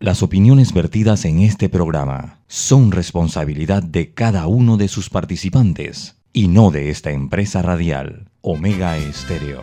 Las opiniones vertidas en este programa son responsabilidad de cada uno de sus participantes y no de esta empresa radial, Omega Estéreo.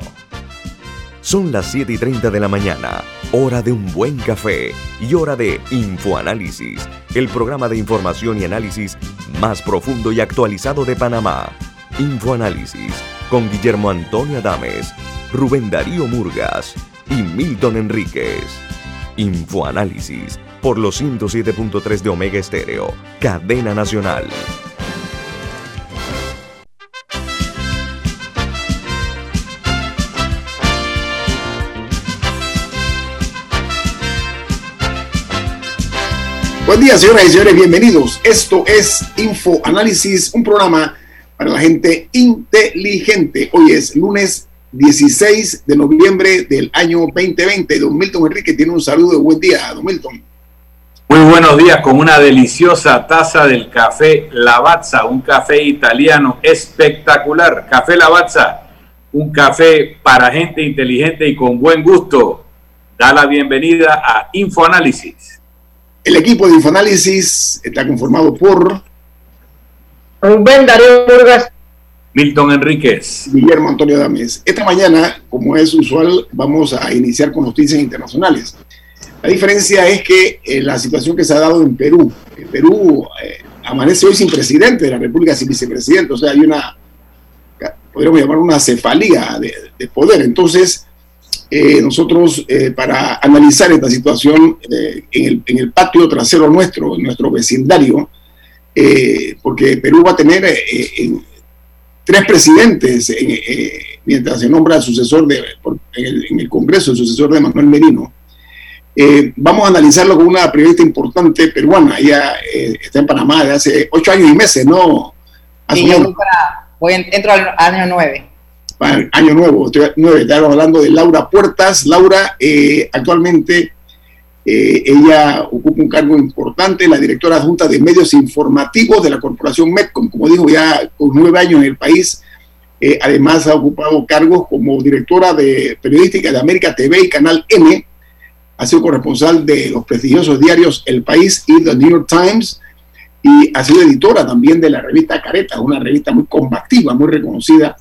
Son las 7 y 30 de la mañana, hora de un buen café y hora de Infoanálisis, el programa de información y análisis más profundo y actualizado de Panamá. Infoanálisis con Guillermo Antonio Adames, Rubén Darío Murgas y Milton Enríquez. Infoanálisis por los 107.3 de Omega Estéreo, cadena nacional. Buen día, señoras y señores, bienvenidos. Esto es Infoanálisis, un programa para la gente inteligente. Hoy es lunes 16 de noviembre del año 2020. Don Milton Enrique tiene un saludo. Buen día, don Milton. Muy buenos días con una deliciosa taza del café Lavazza, un café italiano espectacular. Café Lavazza, un café para gente inteligente y con buen gusto. Da la bienvenida a Infoanálisis. El equipo de Infoanálisis está conformado por Rubén Darío Burgas Milton Enríquez. Guillermo Antonio Dames. Esta mañana, como es usual, vamos a iniciar con noticias internacionales. La diferencia es que eh, la situación que se ha dado en Perú, Perú eh, amanece hoy sin presidente de la República, sin vicepresidente, o sea, hay una, podríamos llamar una cefalía de, poder. Entonces, eh, nosotros, para analizar esta situación en el, en, patio trasero nuestro, en nuestro vecindario, porque Perú va a tener tres presidentes eh, mientras se nombra el sucesor de, en, el, Congreso, el sucesor de Manuel Merino. Eh, vamos a analizarlo con una periodista importante peruana. Ella eh, está en Panamá desde hace ocho años y meses, ¿no? Y yo voy para, voy, entro al año nueve. año nuevo, estoy, nueve. Estamos hablando de Laura Puertas. Laura actualmente eh, ella ocupa un cargo importante, la directora adjunta de medios informativos de la corporación Metcom, como dijo, ya con nueve años en el país. Eh, además ha ocupado cargos como directora de periodística de América TV y Canal M. Ha sido corresponsal de los prestigiosos diarios El País y The New York Times. Y ha sido editora también de la revista Careta, una revista muy combativa, muy reconocida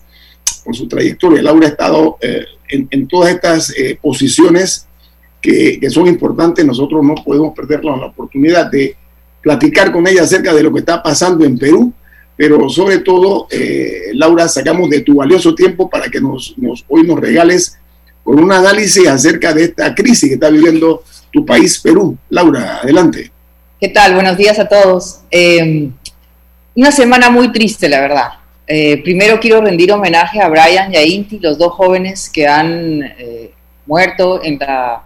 por su trayectoria. Laura ha estado eh, en, todas estas posiciones que, son importantes, nosotros no podemos perder la, oportunidad de platicar con ella acerca de lo que está pasando en Perú, pero sobre todo, eh, Laura, sacamos de tu valioso tiempo para que nos, hoy nos regales con un análisis acerca de esta crisis que está viviendo tu país, Perú. Laura, adelante. ¿Qué tal? Buenos días a todos. Em, una semana muy triste, la verdad. Eh, primero quiero rendir homenaje a Brian y a Inti, los dos jóvenes que han eh, muerto en la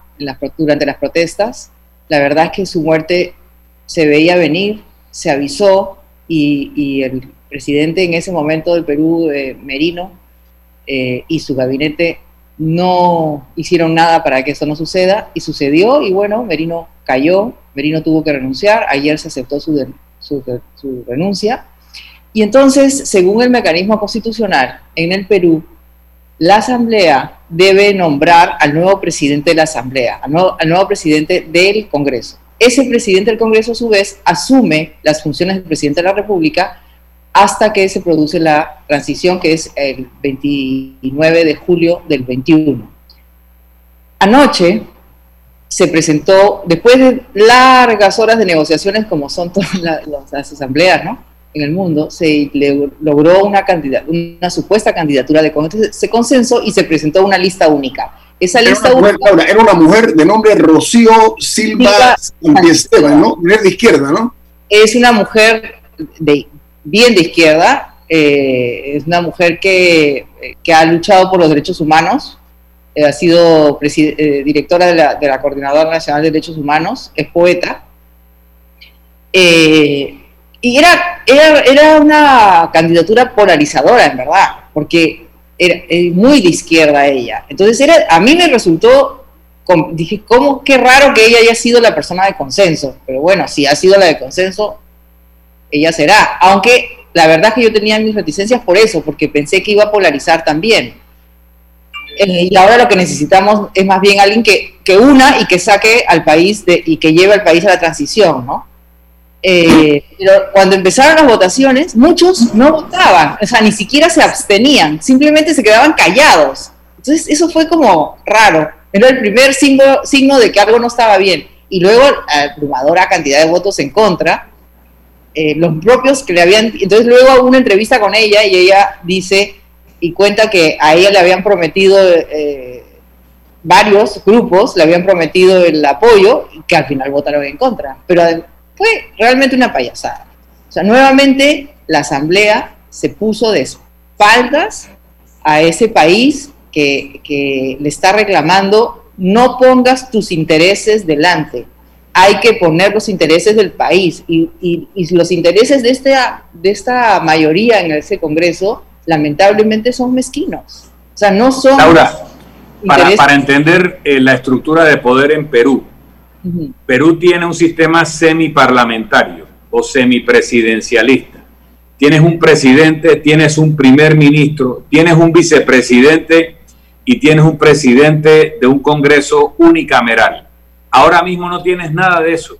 durante las protestas. La verdad es que su muerte se veía venir, se avisó y, el presidente en ese momento del Perú, eh, Merino, eh, y su gabinete no hicieron nada para que eso no suceda y sucedió y bueno, Merino cayó, Merino tuvo que renunciar, ayer se aceptó su, su renuncia y entonces, según el mecanismo constitucional en el Perú, la Asamblea debe nombrar al nuevo presidente de la Asamblea, al nuevo, presidente del Congreso. Ese presidente del Congreso, a su vez, asume las funciones del presidente de la República hasta que se produce la transición, que es el 29 de julio del 21. Anoche se presentó, después de largas horas de negociaciones, como son todas las asambleas, ¿no? En el mundo, se logró una, una supuesta candidatura de consenso y se presentó una lista única. Esa era lista una mujer, era una mujer de nombre Rocío Silva Esteban, ¿no? Mujer de izquierda, ¿no? Es una mujer de, bien de izquierda, eh, es una mujer que, que, ha luchado por los derechos humanos, eh, ha sido eh, directora de la, de la Coordinadora Nacional de Derechos Humanos, es poeta. Eh, y era, era, una candidatura polarizadora, en verdad, porque era, muy de izquierda ella. Entonces, era, a mí me resultó, dije, ¿cómo? Qué raro que ella haya sido la persona de consenso. Pero bueno, si ha sido la de consenso, ella será. Aunque la verdad es que yo tenía mis reticencias por eso, porque pensé que iba a polarizar también. Eh, y ahora lo que necesitamos es más bien alguien que, que una y que saque al país de, y que lleve al país a la transición, ¿no? Eh, pero cuando empezaron las votaciones, muchos no votaban, o sea, ni siquiera se abstenían, simplemente se quedaban callados. Entonces, eso fue como raro. Era el primer signo, signo de que algo no estaba bien. Y luego, abrumadora cantidad de votos en contra, eh, los propios que le habían. Entonces, luego una entrevista con ella y ella dice y cuenta que a ella le habían prometido. Eh, varios grupos le habían prometido el apoyo y que al final votaron en contra. Pero fue realmente una payasada. O sea, nuevamente la Asamblea se puso de espaldas a ese país que, le está reclamando, no pongas tus intereses delante, hay que poner los intereses del país y, los intereses de esta, de esta mayoría en ese Congreso lamentablemente son mezquinos. O sea, no son... Laura, para, entender eh, la estructura de poder en Perú, Perú tiene un sistema semiparlamentario o semipresidencialista. Tienes un presidente, tienes un primer ministro, tienes un vicepresidente y tienes un presidente de un Congreso unicameral. Ahora mismo no tienes nada de eso.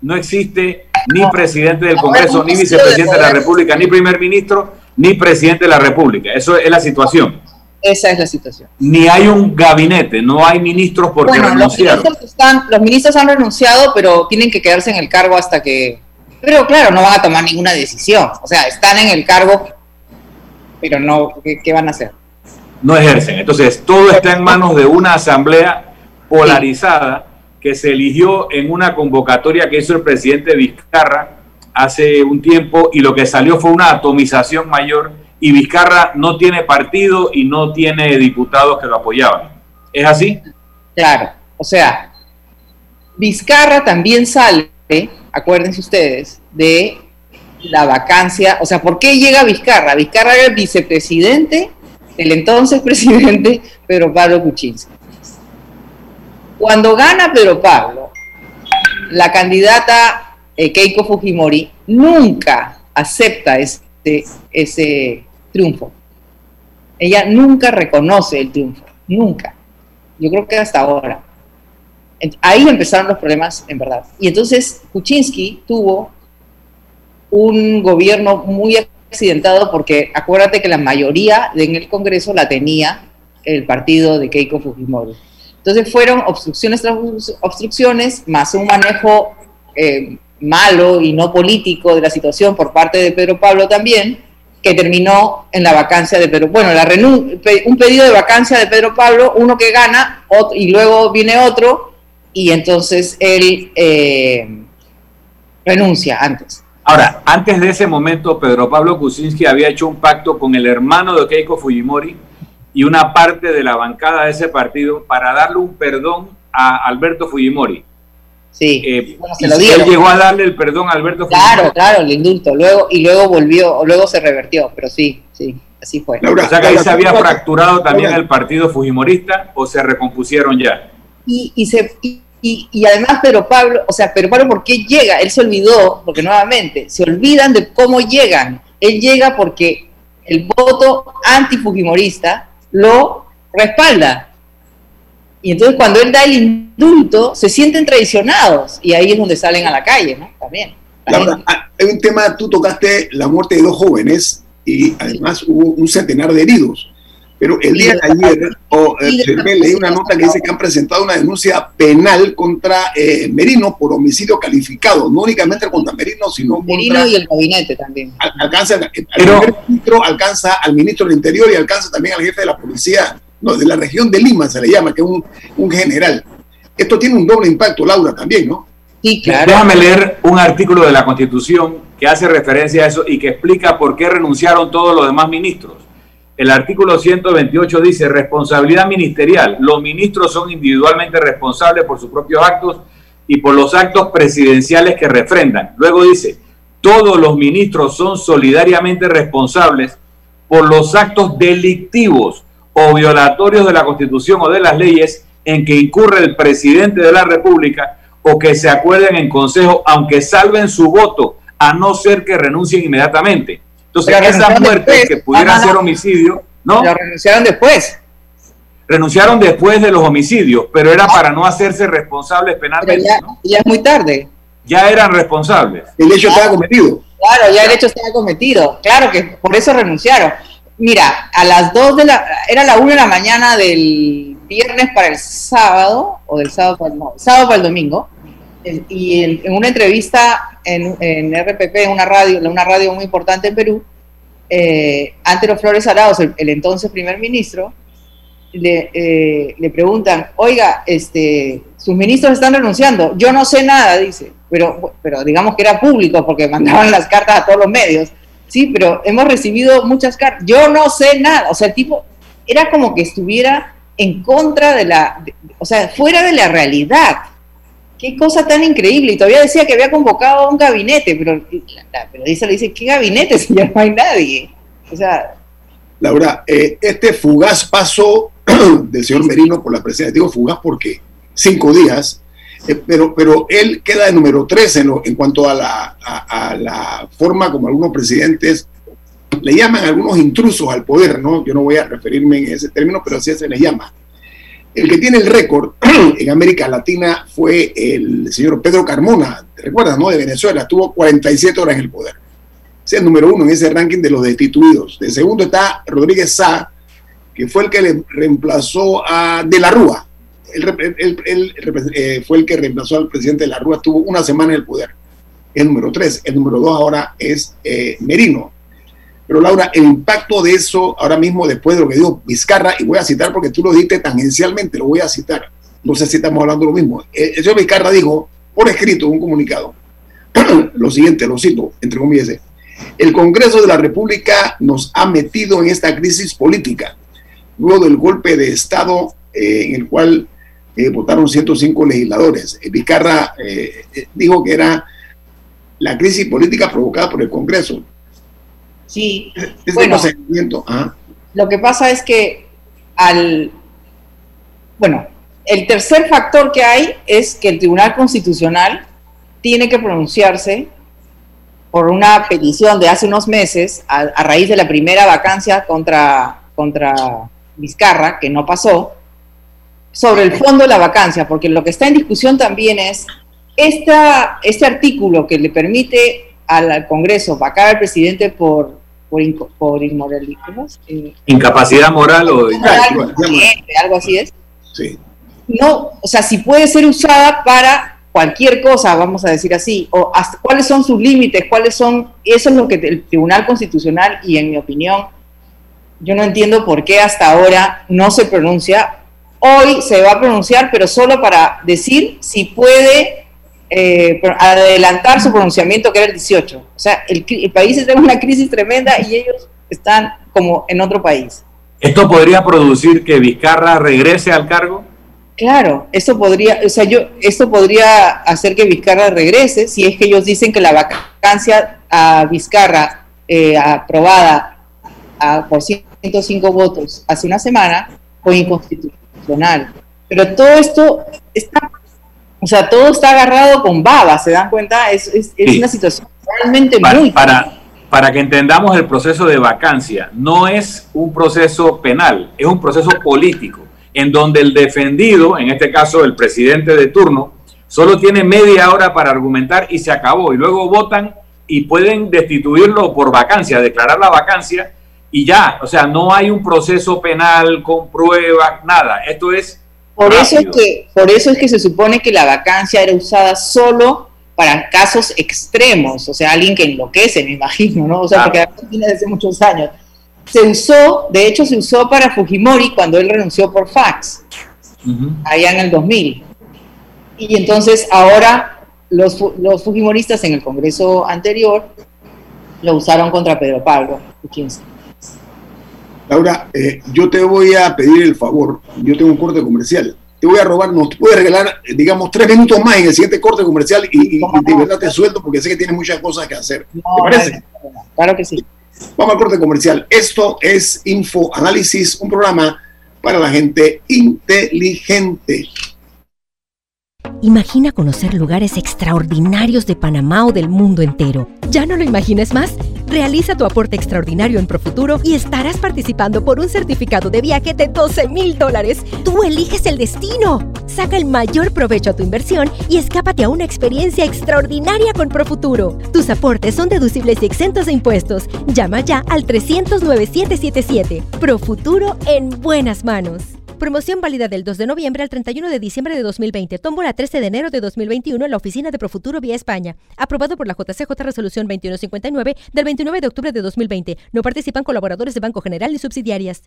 No existe ni presidente del Congreso, ni vicepresidente de la República, ni primer ministro, ni presidente de la República. Eso es la situación. Esa es la situación. Ni hay un gabinete, no hay ministros porque renunciaron. Los ministros, están, los ministros han renunciado, pero tienen que quedarse en el cargo hasta que... Pero claro, no van a tomar ninguna decisión. O sea, están en el cargo, pero no, ¿qué, van a hacer? No ejercen. Entonces, todo está en manos de una asamblea polarizada que se eligió en una convocatoria que hizo el presidente Vizcarra hace un tiempo y lo que salió fue una atomización mayor y Vizcarra no tiene partido y no tiene diputados que lo apoyaban. ¿Es así? Claro, o sea, Vizcarra también sale, acuérdense ustedes, de la vacancia, o sea, ¿por qué llega Vizcarra? Vizcarra era el vicepresidente, el entonces presidente Pedro Pablo Kuczynski. Cuando gana Pedro Pablo, la candidata eh, Keiko Fujimori nunca acepta ese, ese triunfo. Ella nunca reconoce el triunfo, nunca. Yo creo que hasta ahora. Ahí empezaron los problemas, en verdad. Y entonces Kuczynski tuvo un gobierno muy accidentado porque acuérdate que la mayoría en el Congreso la tenía el partido de Keiko Fujimori. Entonces fueron obstrucciones tras obstrucciones, más un manejo eh, malo y no político de la situación por parte de Pedro Pablo también, que terminó en la vacancia de Pedro. Bueno, la un pedido de vacancia de Pedro Pablo, uno que gana y luego viene otro y entonces él eh, renuncia antes. Ahora, antes de ese momento, Pedro Pablo Kuczynski había hecho un pacto con el hermano de Keiko Fujimori y una parte de la bancada de ese partido para darle un perdón a Alberto Fujimori. Sí, eh, se lo Él llegó a darle el perdón a Alberto Claro, claro, el indulto. Luego, y luego volvió, luego se revertió, pero sí, sí, así fue. o sea que ahí se había fracturado también el partido fujimorista o se recompusieron ya. Y, y, se, y, y, además Pedro Pablo, o sea, Pedro Pablo, ¿por qué llega? Él se olvidó, porque nuevamente, se olvidan de cómo llegan. Él llega porque el voto antifujimorista lo respalda. Y entonces cuando él da el indulto, se sienten traicionados y ahí es donde salen a la calle, ¿no? También. Laura, ah, hay un tema, tú tocaste la muerte de dos jóvenes y además hubo un centenar de heridos. Pero el día de ayer oh, eh, leí una nota que dice que han presentado una denuncia penal contra eh, Merino por homicidio calificado, no únicamente contra Merino, sino Merino y el gabinete también. alcanza, ministro, alcanza al ministro del Interior y alcanza también al jefe de la policía no, de la región de Lima se le llama, que es un, general. Esto tiene un doble impacto, Laura, también, ¿no? Sí, claro. Déjame leer un artículo de la Constitución que hace referencia a eso y que explica por qué renunciaron todos los demás ministros. El artículo 128 dice responsabilidad ministerial. Los ministros son individualmente responsables por sus propios actos y por los actos presidenciales que refrendan. Luego dice, todos los ministros son solidariamente responsables por los actos delictivos o violatorios de la Constitución o de las leyes en que incurre el presidente de la República o que se acuerden en consejo, aunque salven su voto, a no ser que renuncien inmediatamente. Entonces, esa muerte que pudiera ser homicidio, ¿no? Lo renunciaron después. renunciaron después de los homicidios, pero era para no hacerse responsables penalmente. Ya, ya, es muy tarde. Ya eran responsables. El hecho estaba cometido. Claro, ya el hecho estaba cometido. Claro que por eso renunciaron. Mira, a las 2 de la, era la 1 de la mañana del viernes para el sábado, o del sábado para el, sábado para el domingo, y en, una entrevista en, en, RPP, en una radio, una radio muy importante en Perú, eh, Antero Flores Arauz, el, entonces primer ministro, le, eh, le, preguntan, oiga, este, sus ministros están renunciando, yo no sé nada, dice, pero, pero digamos que era público porque mandaban las cartas a todos los medios, sí, pero hemos recibido muchas cartas, yo no sé nada, o sea, el tipo era como que estuviera en contra de la, o sea, fuera de la realidad. Qué cosa tan increíble. Y todavía decía que había convocado a un gabinete, pero la periodista le dice, ¿qué gabinete si ya no hay nadie? O sea... Laura, eh, este fugaz paso del señor Merino por la presidencia, digo fugaz porque cinco días, eh, pero, pero él queda de número tres en, en cuanto a la, a la forma como algunos presidentes le llaman algunos intrusos al poder, ¿no? Yo no voy a referirme en ese término, pero así se les llama. El que tiene el récord en América Latina fue el señor Pedro Carmona, ¿te recuerdas, no? De Venezuela, tuvo 47 horas en el poder. Es el número uno en ese ranking de los destituidos. De segundo está Rodríguez Sá, que fue el que le reemplazó a De la Rúa. Él, eh, fue el que reemplazó al presidente de la Rúa, tuvo una semana en el poder. El número tres. El número dos ahora es eh, Merino, pero Laura, el impacto de eso ahora mismo, después de lo que dijo Vizcarra, y voy a citar porque tú lo dijiste tangencialmente, lo voy a citar. No sé si estamos hablando lo mismo. El, señor Vizcarra dijo, por escrito, un comunicado, lo siguiente, lo cito, entre comillas, el Congreso de la República nos ha metido en esta crisis política, luego del golpe de Estado eh, en el cual eh, votaron 105 legisladores. Eh, Vizcarra dijo que era la crisis política provocada por el Congreso. Sí, bueno, lo que pasa es que al, bueno, el tercer factor que hay es que el Tribunal Constitucional tiene que pronunciarse por una petición de hace unos meses, a, raíz de la primera vacancia contra, contra Vizcarra, que no pasó, sobre el fondo de la vacancia, porque lo que está en discusión también es esta, este artículo que le permite al Congreso vacar al presidente por, por, por inmoralidad. Eh, Incapacidad moral o algo así es. Sí. No, o sea, si puede ser usada para cualquier cosa, vamos a decir así, o hasta, cuáles son sus límites, cuáles son, eso es lo que el Tribunal Constitucional, y en mi opinión, yo no entiendo por qué hasta ahora no se pronuncia. Hoy se va a pronunciar, pero solo para decir si puede eh, adelantar su pronunciamiento que era el 18. O sea, el, país está en una crisis tremenda y ellos están como en otro país. ¿Esto podría producir que Vizcarra regrese al cargo? Claro, esto podría, o sea, yo, esto podría hacer que Vizcarra regrese si es que ellos dicen que la vacancia a Vizcarra eh, aprobada por 105 votos hace una semana fue inconstitucional. Pero todo esto está o sea, todo está agarrado con baba, ¿se dan cuenta? Es, una situación realmente para, muy... Para, para que entendamos el proceso de vacancia, no es un proceso penal, es un proceso político, en donde el defendido, en este caso el presidente de turno, solo tiene media hora para argumentar y se acabó. Y luego votan y pueden destituirlo por vacancia, declarar la vacancia y ya. O sea, no hay un proceso penal con pruebas, nada. Esto es por eso, es que, por eso es que se supone que la vacancia era usada solo para casos extremos, o sea, alguien que enloquece, me imagino, ¿no? O sea, porque viene desde muchos años. Se usó, de hecho, se usó para Fujimori cuando él renunció por fax, allá en el 2000. Y entonces ahora los, los Fujimoristas en el Congreso anterior lo usaron contra Pedro Pablo Laura, eh, yo te voy a pedir el favor, yo tengo un corte comercial, te voy a robar, nos puedes regalar, digamos, tres minutos más en el siguiente corte comercial y, de verdad te suelto porque sé que tienes muchas cosas que hacer. ¿Te parece? Claro que sí. Vamos al corte comercial. Esto es Info Análisis, un programa para la gente inteligente. Imagina conocer lugares extraordinarios de Panamá o del mundo entero. ¿Ya no lo imagines más? Realiza tu aporte extraordinario en Profuturo y estarás participando por un certificado de viaje de 12 mil dólares. Tú eliges el destino. Saca el mayor provecho a tu inversión y escápate a una experiencia extraordinaria con Profuturo. Tus aportes son deducibles y exentos de impuestos. Llama ya al 300 9777. Profuturo en buenas manos. Promoción válida del 2 de noviembre al 31 de diciembre de 2020. Tómbola 13 de enero de 2021 en la oficina de Profuturo vía España. Aprobado por la JCJ Resolución 2159 del 29 de octubre de 2020. No participan colaboradores de Banco General ni subsidiarias.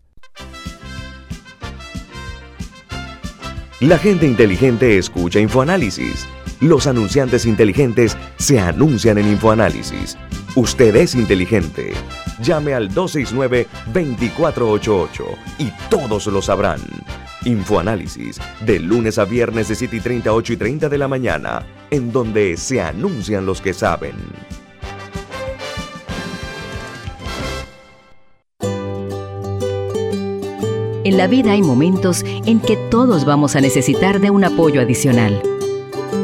La gente inteligente escucha InfoAnálisis. Los anunciantes inteligentes se anuncian en InfoAnálisis. Usted es inteligente. Llame al 269-2488 y todos lo sabrán. Infoanálisis, de lunes a viernes de 7 y 30, 8 y 30 de la mañana, en donde se anuncian los que saben. En la vida hay momentos en que todos vamos a necesitar de un apoyo adicional.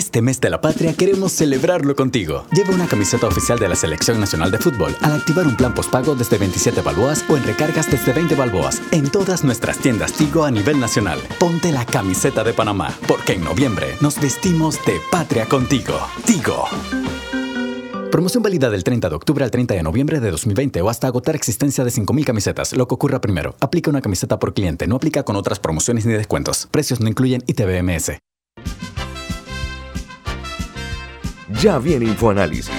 Este mes de la patria queremos celebrarlo contigo. Lleva una camiseta oficial de la Selección Nacional de Fútbol al activar un plan postpago desde 27 balboas o en recargas desde 20 balboas en todas nuestras tiendas Tigo a nivel nacional. Ponte la camiseta de Panamá, porque en noviembre nos vestimos de patria contigo. Tigo. Promoción válida del 30 de octubre al 30 de noviembre de 2020 o hasta agotar existencia de 5.000 camisetas, lo que ocurra primero. Aplica una camiseta por cliente, no aplica con otras promociones ni descuentos. Precios no incluyen ITBMS. Ya viene InfoAnálisis,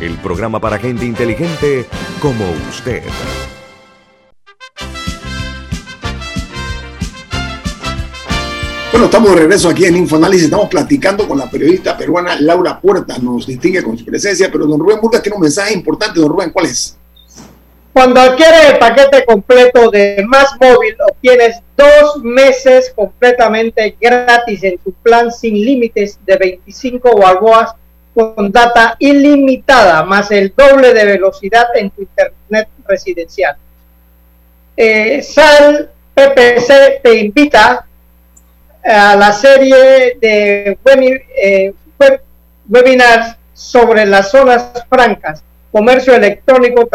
el programa para gente inteligente como usted. Bueno, estamos de regreso aquí en InfoAnálisis. Estamos platicando con la periodista peruana Laura Puerta. Nos distingue con su presencia, pero don Rubén Burgas tiene un mensaje importante. Don Rubén, ¿cuál es? Cuando adquieres el paquete completo de Más Móvil, obtienes dos meses completamente gratis en tu plan sin límites de 25 balboas con data ilimitada, más el doble de velocidad en tu internet residencial. Eh, SAL PPC te invita a la serie de eh, webinars sobre las zonas francas, comercio electrónico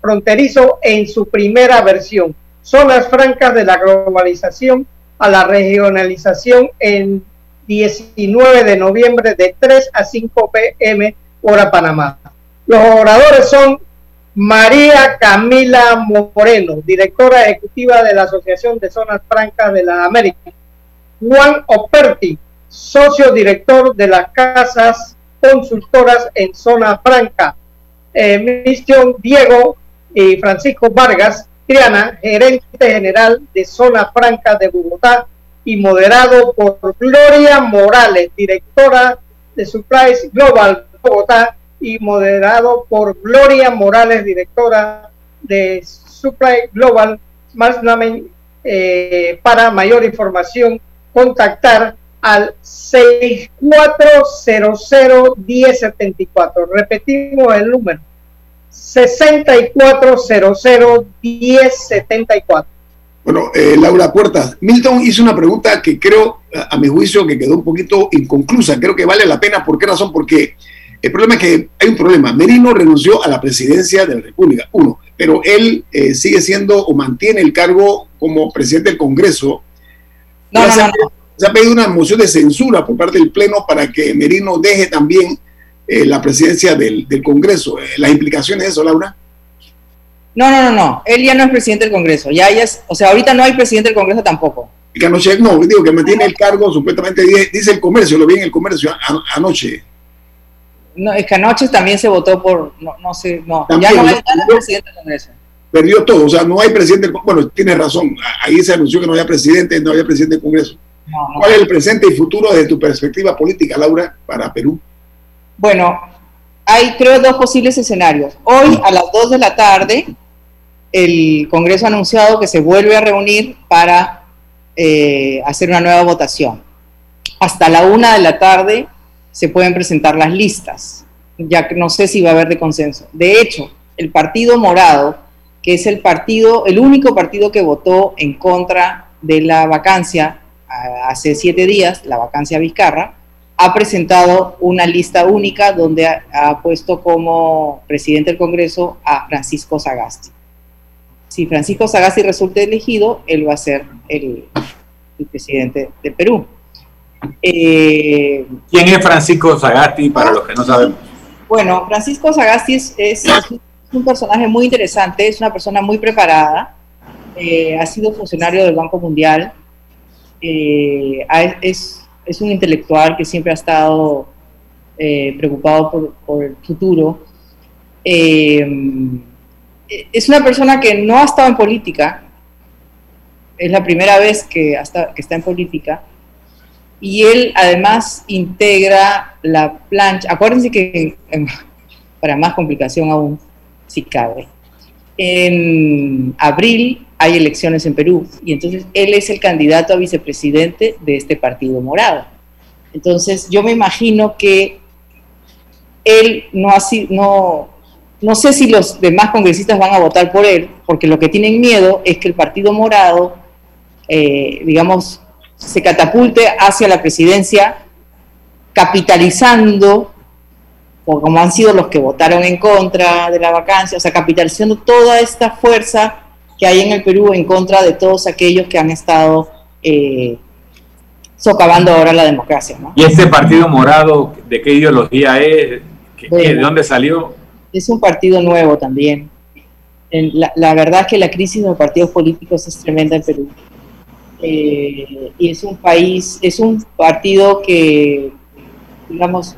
fronterizo en su primera versión, zonas francas de la globalización a la regionalización en 19 de noviembre de 3 a 5 pm hora Panamá. Los oradores son María Camila Moreno, directora ejecutiva de la Asociación de Zonas Francas de la América. Juan Operti, socio director de las casas consultoras en Zona Franca. Eh, Diego y Francisco Vargas Triana, gerente general de Zona Franca de Bogotá y moderado por Gloria Morales, directora de Supplies Global Bogotá, y moderado por Gloria Morales, directora de Supply Global. Más eh, para mayor información, contactar al 6400-1074. Repetimos el número. 6400-1074. Bueno, eh, Laura Puerta, Milton hizo una pregunta que creo, a, mi juicio, que quedó un poquito inconclusa. Creo que vale la pena. ¿Por qué razón? Porque el problema es que hay un problema. Merino renunció a la presidencia de la República, uno, pero él eh, sigue siendo o mantiene el cargo como presidente del Congreso. No, se, ha pedido una moción de censura por parte del Pleno para que Merino deje también eh, la presidencia del, del Congreso. ¿Las implicaciones de eso, Laura? No, no, no, no. Él ya no es presidente del Congreso. Ya, ya es, o sea, ahorita no hay presidente del Congreso tampoco. Que anoche, no, digo que mantiene el cargo, supuestamente dice el comercio, lo vi en el comercio anoche. No, es que anoche también se votó por, no, no sé, no, ya no, es, presidente del Congreso. perdió todo. O sea, no hay presidente. Bueno, tiene razón. Ahí se anunció que no había presidente, no había presidente del Congreso. ¿Cuál es el presente y futuro desde tu perspectiva política, Laura, para Perú? Bueno, hay creo dos posibles escenarios. Hoy a las 2 de la tarde el Congreso ha anunciado que se vuelve a reunir para eh, hacer una nueva votación. Hasta la una de la tarde se pueden presentar las listas, ya que no sé si va a haber de consenso. De hecho, el Partido Morado, que es el partido, el único partido que votó en contra de la vacancia hace siete días, la vacancia Vizcarra, ha presentado una lista única donde ha puesto como presidente del Congreso a Francisco Sagasti si Francisco Sagasti resulta elegido, él va a ser el, presidente de Perú. Eh, ¿Quién es Francisco Sagasti para los que no sabemos? Bueno, Francisco Sagasti es, un personaje muy interesante, es una persona muy preparada, eh, ha sido funcionario del Banco Mundial, eh, es, un intelectual que siempre ha estado preocupado por, por, el futuro es una persona que no ha estado en política, es la primera vez que, está en política, y él además integra la plancha, acuérdense que para más complicación aún, si cabe, en abril hay elecciones en Perú. Y entonces él es el candidato a vicepresidente de este partido morado. Entonces yo me imagino que él no ha sido, no sé si los demás congresistas van a votar por él, porque lo que tienen miedo es que el Partido Morado, eh, digamos, se catapulte hacia la presidencia capitalizando, o como han sido los que votaron en contra de la vacancia, o sea, capitalizando toda esta fuerza que hay en el Perú en contra de todos aquellos que han estado eh, socavando ahora la democracia. ¿Y este Partido Morado de qué ideología es? ¿De dónde salió? Es un partido nuevo también. La, verdad es que la crisis de los partidos políticos es tremenda en Perú. Eh, y es un país, es un partido que, digamos,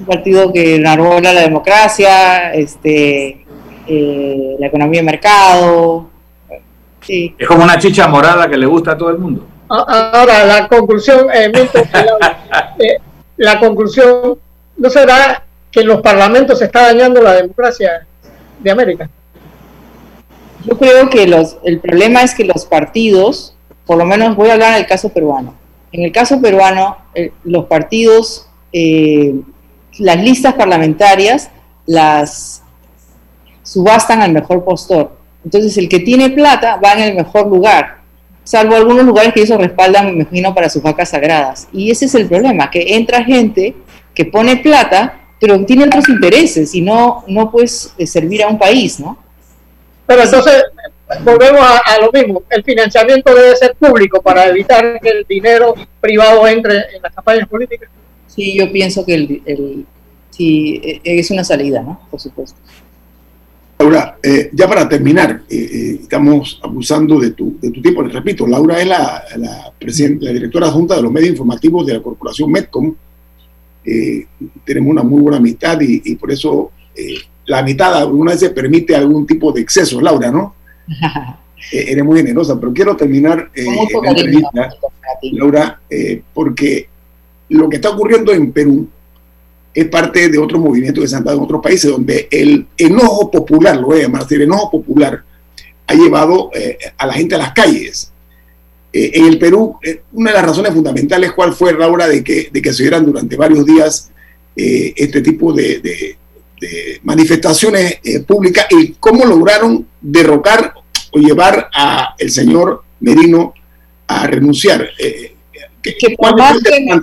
un partido que enarbola la democracia, este, eh, la economía de mercado. Es como una chicha morada que le gusta a todo el mundo. Ahora, la conclusión, eh, la conclusión no será que en los parlamentos se está dañando la democracia de América? Yo creo que los, el problema es que los partidos, por lo menos voy a hablar del caso peruano. En el caso peruano, eh, los partidos, eh, las listas parlamentarias las subastan al mejor postor. Entonces el que tiene plata va en el mejor lugar, salvo algunos lugares que ellos respaldan, me imagino, para sus vacas sagradas. Y ese es el problema, que entra gente que pone plata pero tiene otros intereses y no, no puedes eh, servir a un país, ¿no? Pero entonces, volvemos a, lo mismo, el financiamiento debe ser público para evitar que el dinero privado entre en las campañas políticas. Sí, yo pienso que el, el sí, e, es una salida, ¿no? Por supuesto. Laura, eh, ya para terminar, eh, estamos abusando de tu, de tu tiempo. Les repito, Laura es la, la, la directora adjunta de los medios informativos de la corporación Medcom eh, tenemos una muy buena amistad y, por eso eh, la amistad alguna vez permite algún tipo de exceso, Laura, ¿no? Eh, eres muy generosa, pero quiero terminar la entrevista, Laura, porque lo que está ocurriendo en Perú es parte de otro movimiento que se han dado en otros países, donde el enojo popular, lo voy a llamar así, el enojo popular, ha llevado a la gente a las calles eh, en el Perú, eh, una de las razones fundamentales, ¿cuál fue, Laura, de que, de que se dieran durante varios días eh, este tipo de, manifestaciones públicas y cómo lograron derrocar o llevar a el señor Merino a renunciar? por, más que,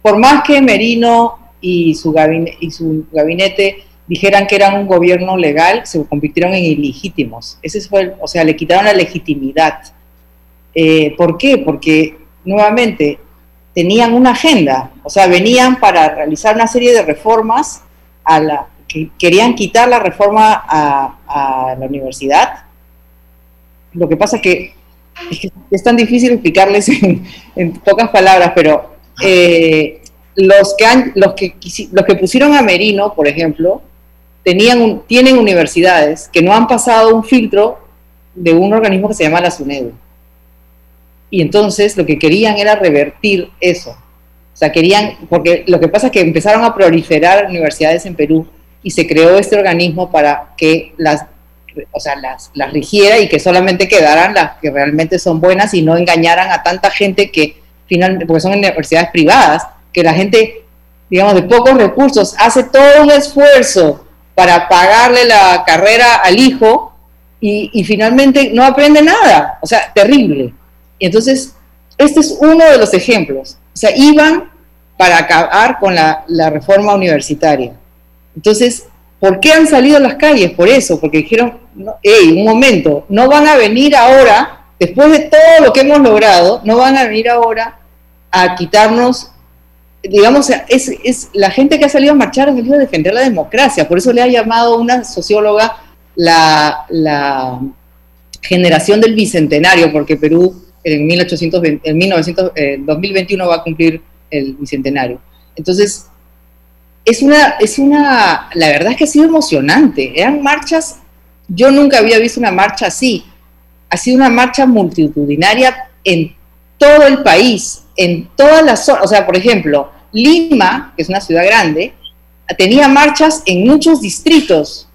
por más que Merino y su, gabinete, y su gabinete dijeran que eran un gobierno legal, se convirtieron en ilegítimos. Ese fue, o sea, le quitaron la legitimidad eh, ¿Por qué? Porque nuevamente tenían una agenda, o sea, venían para realizar una serie de reformas a la que querían quitar la reforma a, la universidad. Lo que pasa que es, tan difícil explicarles en, pocas palabras, pero eh, los, que han, los, que, los que pusieron a Merino, por ejemplo, tenían tienen universidades que no han pasado un filtro de un organismo que se llama la SUNEDU. Y entonces lo que querían era revertir eso. O sea, querían, porque lo que pasa es que empezaron a proliferar universidades en Perú y se creó este organismo para que las, o sea, las, las rigiera y que solamente quedaran las que realmente son buenas y no engañaran a tanta gente que finalmente, porque son universidades privadas, que la gente, digamos, de pocos recursos hace todo un esfuerzo para pagarle la carrera al hijo y, finalmente no aprende nada. O sea, terrible. Entonces, este es uno de los ejemplos. O sea, iban para acabar con la, reforma universitaria. Entonces, ¿por qué han salido a las calles? Por eso, porque dijeron, hey, un momento, no van a venir ahora, después de todo lo que hemos logrado, no van a venir ahora a quitarnos digamos, es, es, la gente que ha salido a marchar ha salido a defender la democracia, por eso le ha llamado una socióloga la, la generación del bicentenario, porque Perú en, 1820, en 1900, 2021 va a cumplir el bicentenario. Entonces, es una, es una, la verdad es que ha sido emocionante, eran marchas, yo nunca había visto una marcha así, ha sido una marcha multitudinaria en todo el país, en todas las zonas, o sea, por ejemplo, Lima, que es una ciudad grande, tenía marchas en muchos distritos.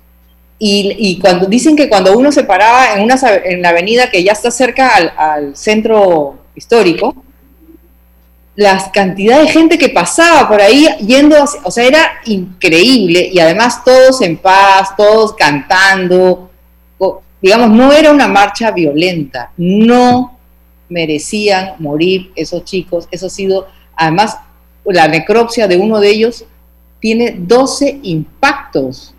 Y, cuando dicen que cuando uno se paraba en, una, en la avenida que ya está cerca al, centro histórico, la cantidad de gente que pasaba por ahí yendo, o sea, era increíble y además todos en paz, todos cantando, digamos, no era una marcha violenta, no merecían morir esos chicos. Eso ha sido, además, la necropsia de uno de ellos tiene 12 impactos.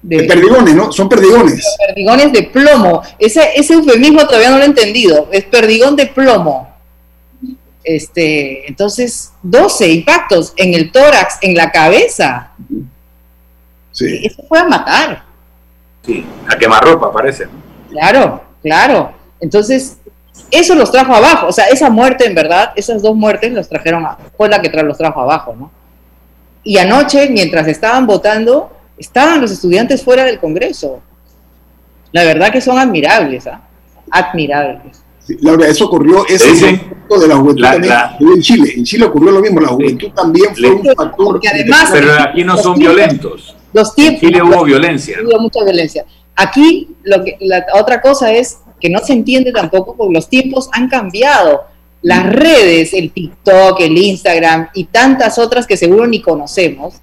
De, perdigones, ¿no? Son perdigones. Perdigones de plomo. Ese, ese eufemismo todavía no lo he entendido. Es perdigón de plomo. Este, entonces, 12 impactos en el tórax, en la cabeza. Sí. Eso fue a matar. Sí, a quemar ropa, parece. Claro, claro. Entonces, eso los trajo abajo, o sea, esa muerte en verdad, esas dos muertes los trajeron, a, fue la que los trajo abajo, ¿no? Y anoche, mientras estaban votando, estaban los estudiantes fuera del Congreso. La verdad que son admirables, ¿ah? Admirables. Laura, eso ocurrió, ese de la juventud también en Chile. En Chile ocurrió lo mismo, la juventud también fue un factor. Además, pero aquí no son violentos. Los tiempos, en Chile hubo violencia. Hubo mucha violencia. Aquí lo que, la otra cosa es que no se entiende tampoco porque los tiempos han cambiado. Las redes, el TikTok, el Instagram y tantas otras que seguro ni conocemos,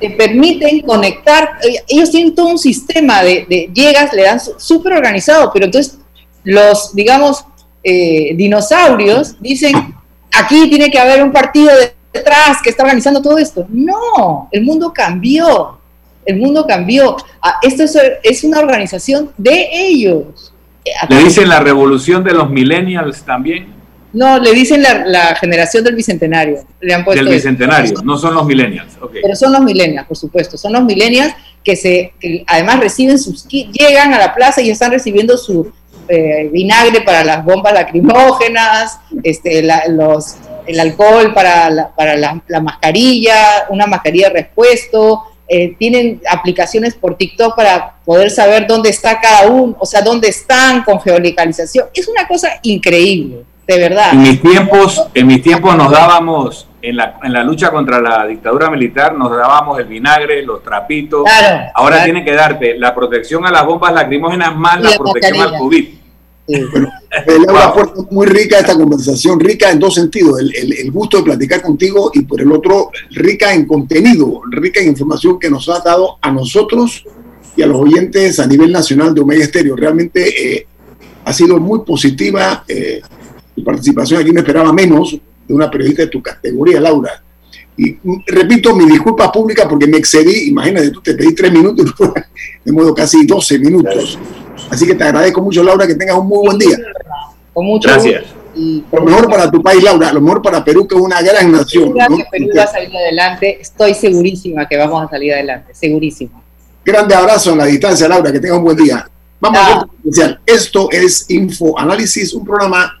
te permiten conectar, eh, ellos tienen todo un sistema de, llegas, le dan súper organizado, pero entonces los, digamos, eh, dinosaurios dicen, aquí tiene que haber un partido detrás que está organizando todo esto. No, el mundo cambió, el mundo cambió. Ah, esto es una organización de ellos. ¿Le dicen la revolución de los millennials también? No, le dicen la, generación del bicentenario. Le han puesto del bicentenario, no son los millennials. Pero son los millennials, por supuesto. Son los millennials que, se, además reciben sus llegan a la plaza y están recibiendo su eh, vinagre para las bombas lacrimógenas, este, los, el alcohol para, la, para la mascarilla, una mascarilla de repuesto, eh, tienen aplicaciones por TikTok para poder saber dónde está cada uno, o sea, dónde están con geolocalización. Es una cosa increíble, de verdad. En mis tiempos, en mis tiempos nos dábamos, en la, en la lucha contra la dictadura militar, nos dábamos el vinagre, los trapitos. Ahora tienen que darte la protección a las bombas lacrimógenas más la, protección al COVID. Bueno, Laura muy rica esta conversación, rica en dos sentidos, el, gusto de platicar contigo y por el otro, rica en contenido, rica en información que nos ha dado a nosotros y a los oyentes a nivel nacional de Omega Estéreo. Realmente eh, ha sido muy positiva eh, tu participación. Aquí me esperaba menos de una periodista de tu categoría, Laura. Y repito, mi disculpa pública porque me excedí. Imagínate, tú te pedí tres minutos, de modo casi 12 minutos. Así que te agradezco mucho, Laura, que tengas un muy buen día. Con mucho Gracias. Y lo mejor para tu país, Laura, lo mejor para Perú, que es una gran nación. que Perú va a salir adelante, estoy segurísima que vamos a salir adelante, segurísima. Grande abrazo en la distancia, Laura, que tengas un buen día. Vamos a ver. Esto es Info Análisis, un programa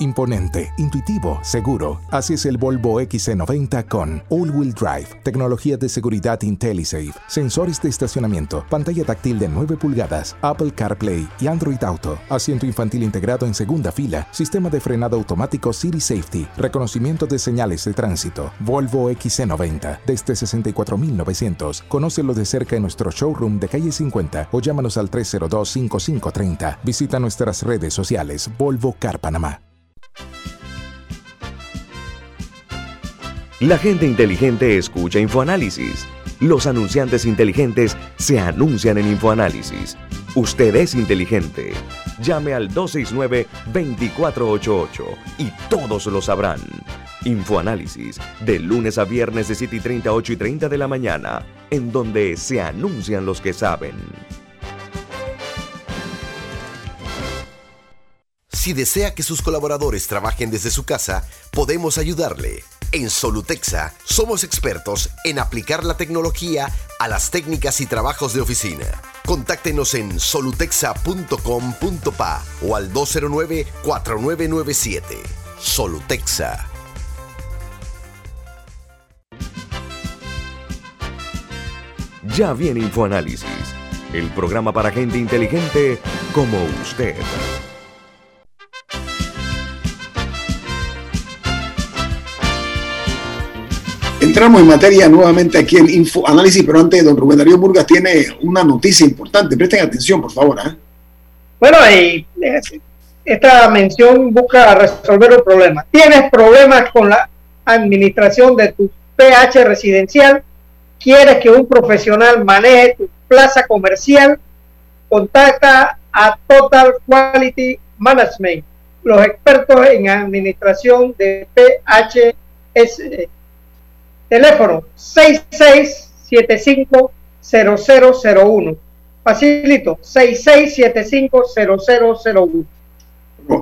Imponente, intuitivo, seguro. Así es el Volvo XC90 con All-Wheel Drive, tecnología de seguridad IntelliSafe, sensores de estacionamiento, pantalla táctil de 9 pulgadas, Apple CarPlay y Android Auto, asiento infantil integrado en segunda fila, sistema de frenado automático City Safety, reconocimiento de señales de tránsito. Volvo XC90 desde 64.900. Conócelo de cerca en nuestro showroom de calle 50 o llámanos al 302-5530. Visita nuestras redes sociales Volvo Car Panamá. La gente inteligente escucha InfoAnálisis. Los anunciantes inteligentes se anuncian en InfoAnálisis. Usted es inteligente. Llame al 269-2488 y todos lo sabrán. Infoanálisis, de lunes a viernes de 7 y 30, 8 y 30 de la mañana, en donde se anuncian los que saben. Si desea que sus colaboradores trabajen desde su casa, podemos ayudarle. En Solutexa somos expertos en aplicar la tecnología a las técnicas y trabajos de oficina. Contáctenos en solutexa.com.pa o al 209-4997. Solutexa. Ya viene InfoAnálisis, el programa para gente inteligente como usted. Entramos en materia nuevamente aquí en Info Análisis, pero antes, don Rubén Darío Burgas tiene una noticia importante. Presten atención, por favor. ¿eh? Bueno, y esta mención busca resolver un problema. ¿Tienes problemas con la administración de tu PH residencial? ¿Quieres que un profesional maneje tu plaza comercial? Contacta a Total Quality Management, los expertos en administración de PHS Teléfono 66750001. Facilito, 66750001.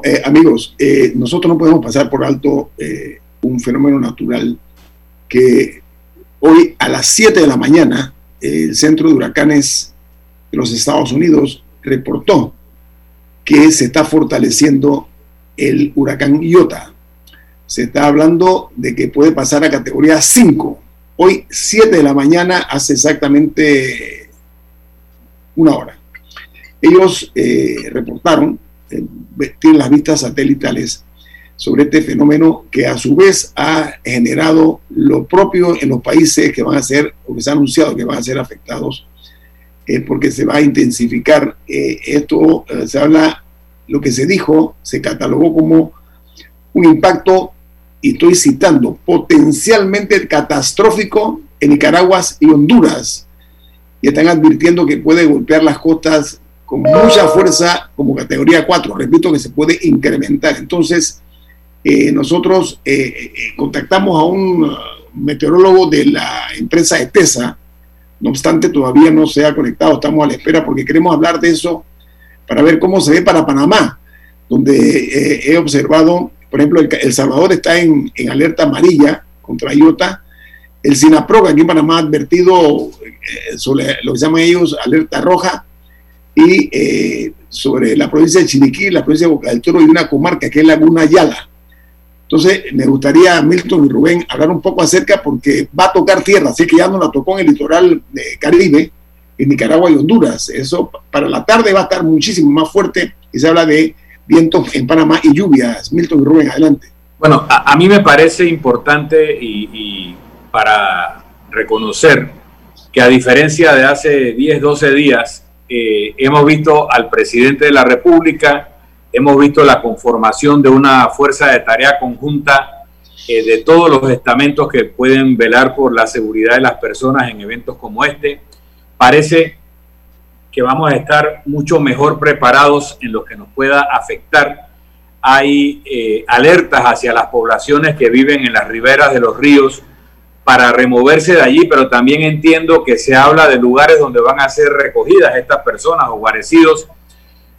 Eh, amigos, eh, nosotros no podemos pasar por alto eh, un fenómeno natural que hoy a las 7 de la mañana el Centro de Huracanes de los Estados Unidos reportó que se está fortaleciendo el huracán Iota se está hablando de que puede pasar a categoría 5. Hoy, 7 de la mañana, hace exactamente una hora. Ellos eh, reportaron, eh, tienen las vistas satelitales sobre este fenómeno que a su vez ha generado lo propio en los países que van a ser, o que se ha anunciado que van a ser afectados, eh, porque se va a intensificar. esto se habla, lo que se dijo, se catalogó como un impacto y estoy citando, potencialmente catastrófico en Nicaragua y Honduras. Y están advirtiendo que puede golpear las costas con mucha fuerza como categoría 4. Repito que se puede incrementar. Entonces, eh, nosotros eh, eh, contactamos a un meteorólogo de la empresa ETESA. No obstante, todavía no se ha conectado. Estamos a la espera porque queremos hablar de eso para ver cómo se ve para Panamá, donde he observado por ejemplo, El, Salvador está en, alerta amarilla contra IOTA. El SINAPROG aquí en Panamá ha advertido eh, sobre lo que llaman ellos alerta roja y eh, sobre la provincia de Chiriquí, la provincia de Boca del Toro y una comarca que es Laguna Yala. Entonces, me gustaría, Milton y Rubén, hablar un poco acerca porque va a tocar tierra, así que ya no la tocó en el litoral Caribe, en Nicaragua y Honduras. Eso para la tarde va a estar muchísimo más fuerte y se habla de vientos en Panamá y lluvias. Milton y Rubén, adelante. Bueno, a, mí me parece importante y, para reconocer que a diferencia de hace 10, 12 días, eh, hemos visto al presidente de la República, hemos visto la conformación de una fuerza de tarea conjunta eh, de todos los estamentos que pueden velar por la seguridad de las personas en eventos como este. Parece que vamos a estar mucho mejor preparados en lo que nos pueda afectar. Hay eh, alertas hacia las poblaciones que viven en las riberas de los ríos para removerse de allí, pero también entiendo que se habla de lugares donde van a ser recogidas estas personas o guarecidos.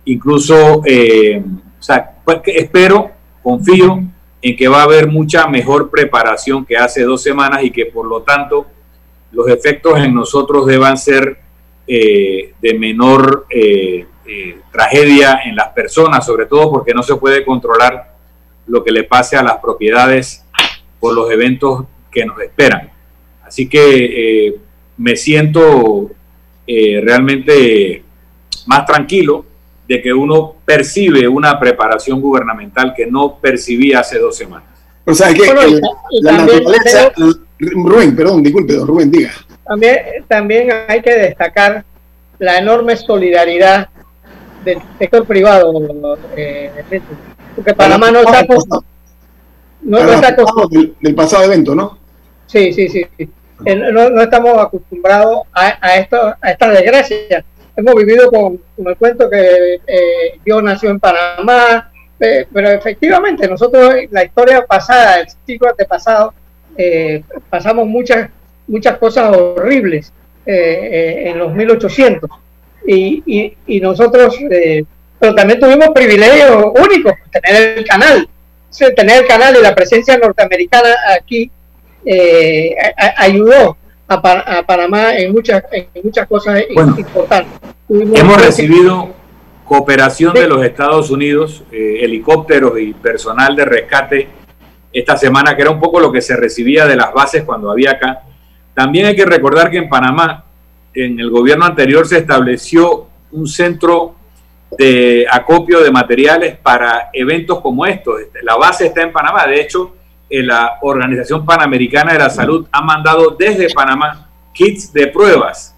Incluso, eh, o sea, pues espero, confío en que va a haber mucha mejor preparación que hace dos semanas y que por lo tanto los efectos en nosotros deban ser eh, de menor eh, eh, tragedia en las personas, sobre todo porque no se puede controlar lo que le pase a las propiedades por los eventos que nos esperan. Así que me siento realmente más tranquilo de que uno percibe una preparación gubernamental que no percibía hace dos semanas. O sea, que la naturaleza, Rubén, perdón, disculpe, don Rubén, diga. También, también hay que destacar la enorme solidaridad del sector privado, eh, porque Panamá no está, no, está del, del, pasado evento, ¿no? Sí, sí, sí. No, no estamos acostumbrados a, a, esto, a esta desgracia. Hemos vivido con, me cuento que eh, yo nació en Panamá, eh, pero efectivamente nosotros la historia pasada, el siglo antepasado, eh, pasamos muchas, muchas cosas horribles eh, eh, en los 1800. Y, y, nosotros, pero también tuvimos privilegios únicos, tener el canal, tener el canal y la presencia norteamericana aquí ayudó a, Panamá en muchas, en muchas cosas importantes. hemos recibido cooperación de los Estados Unidos, helicópteros y personal de rescate esta semana, que era un poco lo que se recibía de las bases cuando había acá. También hay que recordar que en Panamá, en el gobierno anterior, se estableció un centro de acopio de materiales para eventos como estos. La base está en Panamá. De hecho, eh, la Organización Panamericana de la Salud ha mandado desde Panamá kits de pruebas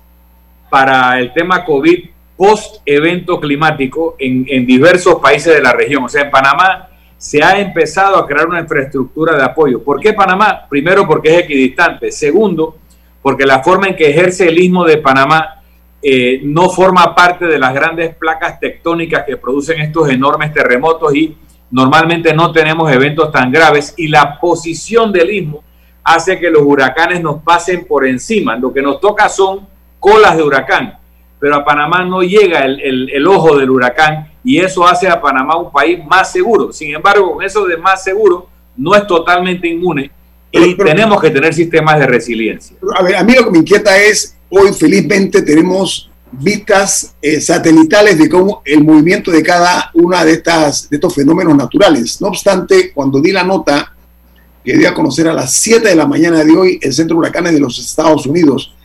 para el tema COVID post evento climático en, en diversos países de la región. O sea, en Panamá se ha empezado a crear una infraestructura de apoyo. ¿Por qué Panamá? Primero, porque es equidistante. Segundo, porque la forma en que ejerce el istmo de Panamá eh, no forma parte de las grandes placas tectónicas que producen estos enormes terremotos y normalmente no tenemos eventos tan graves y la posición del istmo hace que los huracanes nos pasen por encima. Lo que nos toca son colas de huracán, pero a Panamá no llega el, el ojo del huracán y eso hace a Panamá un país más seguro. Sin embargo, con eso de más seguro, no es totalmente inmune y tenemos que tener sistemas de resiliencia. A ver, a mí lo que me inquieta es, hoy felizmente tenemos vistas eh, satelitales de cómo el movimiento de cada una de, estas, de estos fenómenos naturales. No obstante, cuando di la nota que di a conocer a las 7 de la mañana de hoy el Centro de Huracanes de los Estados Unidos,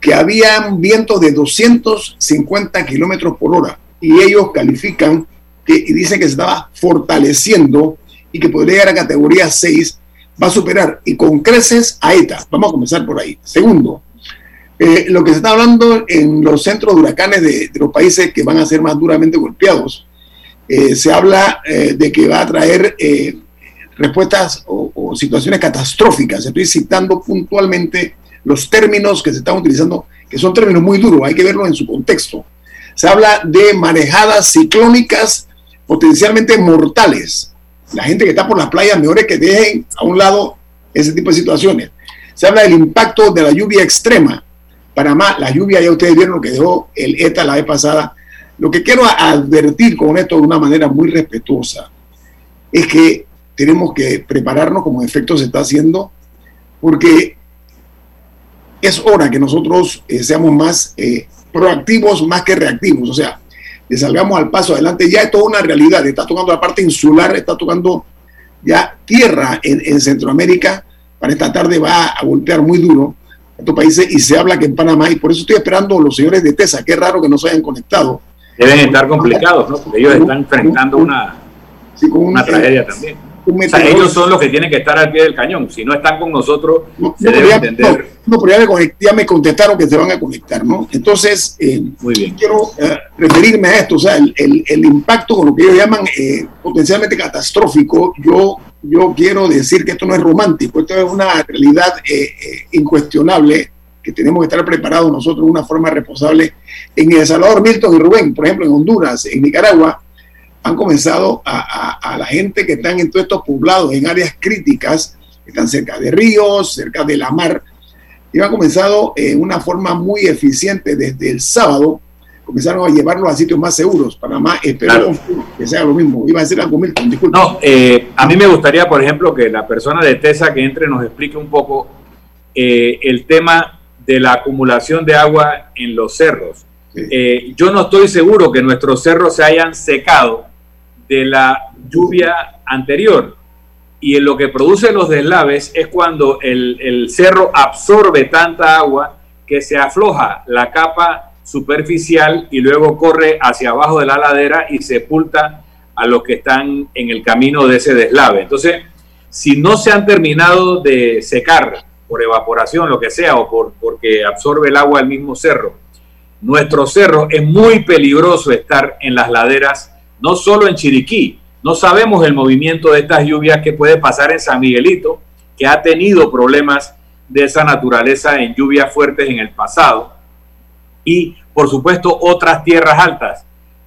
que había un viento de 250 kilómetros por hora y ellos califican que, y dicen que se estaba fortaleciendo y que podría llegar a categoría 6, va a superar y con creces a ETA. Vamos a comenzar por ahí. Segundo, eh, lo que se está hablando en los centros de huracanes de, los países que van a ser más duramente golpeados, eh, se habla eh, de que va a traer respuestas o, o, situaciones catastróficas. Estoy citando puntualmente los términos que se están utilizando, que son términos muy duros, hay que verlo en su contexto se habla de marejadas ciclónicas potencialmente mortales. La gente que está por las playas, mejor que dejen a un lado ese tipo de situaciones. Se habla del impacto de la lluvia extrema. Panamá, la lluvia, ya ustedes vieron lo que dejó el ETA la vez pasada. Lo que quiero advertir con esto de una manera muy respetuosa es que tenemos que prepararnos como efecto se está haciendo, porque es hora que nosotros eh, seamos más eh, proactivos más que reactivos, o sea, le salgamos al paso adelante, ya es toda una realidad, está tocando la parte insular, está tocando ya tierra en, Centroamérica, para esta tarde va a golpear muy duro estos países y se habla que en Panamá, y por eso estoy esperando a los señores de TESA, qué raro que no se hayan conectado. Deben estar complicados, ¿no? Porque ellos están enfrentando una, una tragedia también ellos son los que tienen que estar al pie del cañón. Si no están con nosotros, se debe ya, entender. No, pero ya me, contestaron que se van a conectar, ¿no? Entonces, eh, Muy bien. quiero eh, referirme a esto, o sea, el, el, impacto con lo que ellos llaman eh, potencialmente catastrófico. Yo, yo quiero decir que esto no es romántico, esto es una realidad incuestionable que tenemos que estar preparados nosotros de una forma responsable. En El Salvador, Milton y Rubén, por ejemplo, en Honduras, en Nicaragua, han comenzado a, la gente que están en todos estos poblados, en áreas críticas, que están cerca de ríos, cerca de la mar, y han comenzado en una forma muy eficiente desde el sábado, comenzaron a llevarlos a sitios más seguros. Panamá espero que sea lo mismo. Iba a decir algo, Milton, disculpe. No, eh, a mí me gustaría, por ejemplo, que la persona de TESA que entre nos explique un poco eh, el tema de la acumulación de agua en los cerros. Eh, yo no estoy seguro que nuestros cerros se hayan secado de la lluvia anterior. Y en lo que produce los deslaves es cuando el, el cerro absorbe tanta agua que se afloja la capa superficial y luego corre hacia abajo de la ladera y sepulta a los que están en el camino de ese deslave. Entonces, si no se han terminado de secar por evaporación, lo que sea, o por, porque absorbe el agua del mismo cerro, nuestro cerro es muy peligroso estar en las laderas, no solo en Chiriquí, no sabemos el movimiento de estas lluvias que puede pasar en San Miguelito, que ha tenido problemas de esa naturaleza en lluvias fuertes en el pasado y por supuesto otras tierras altas.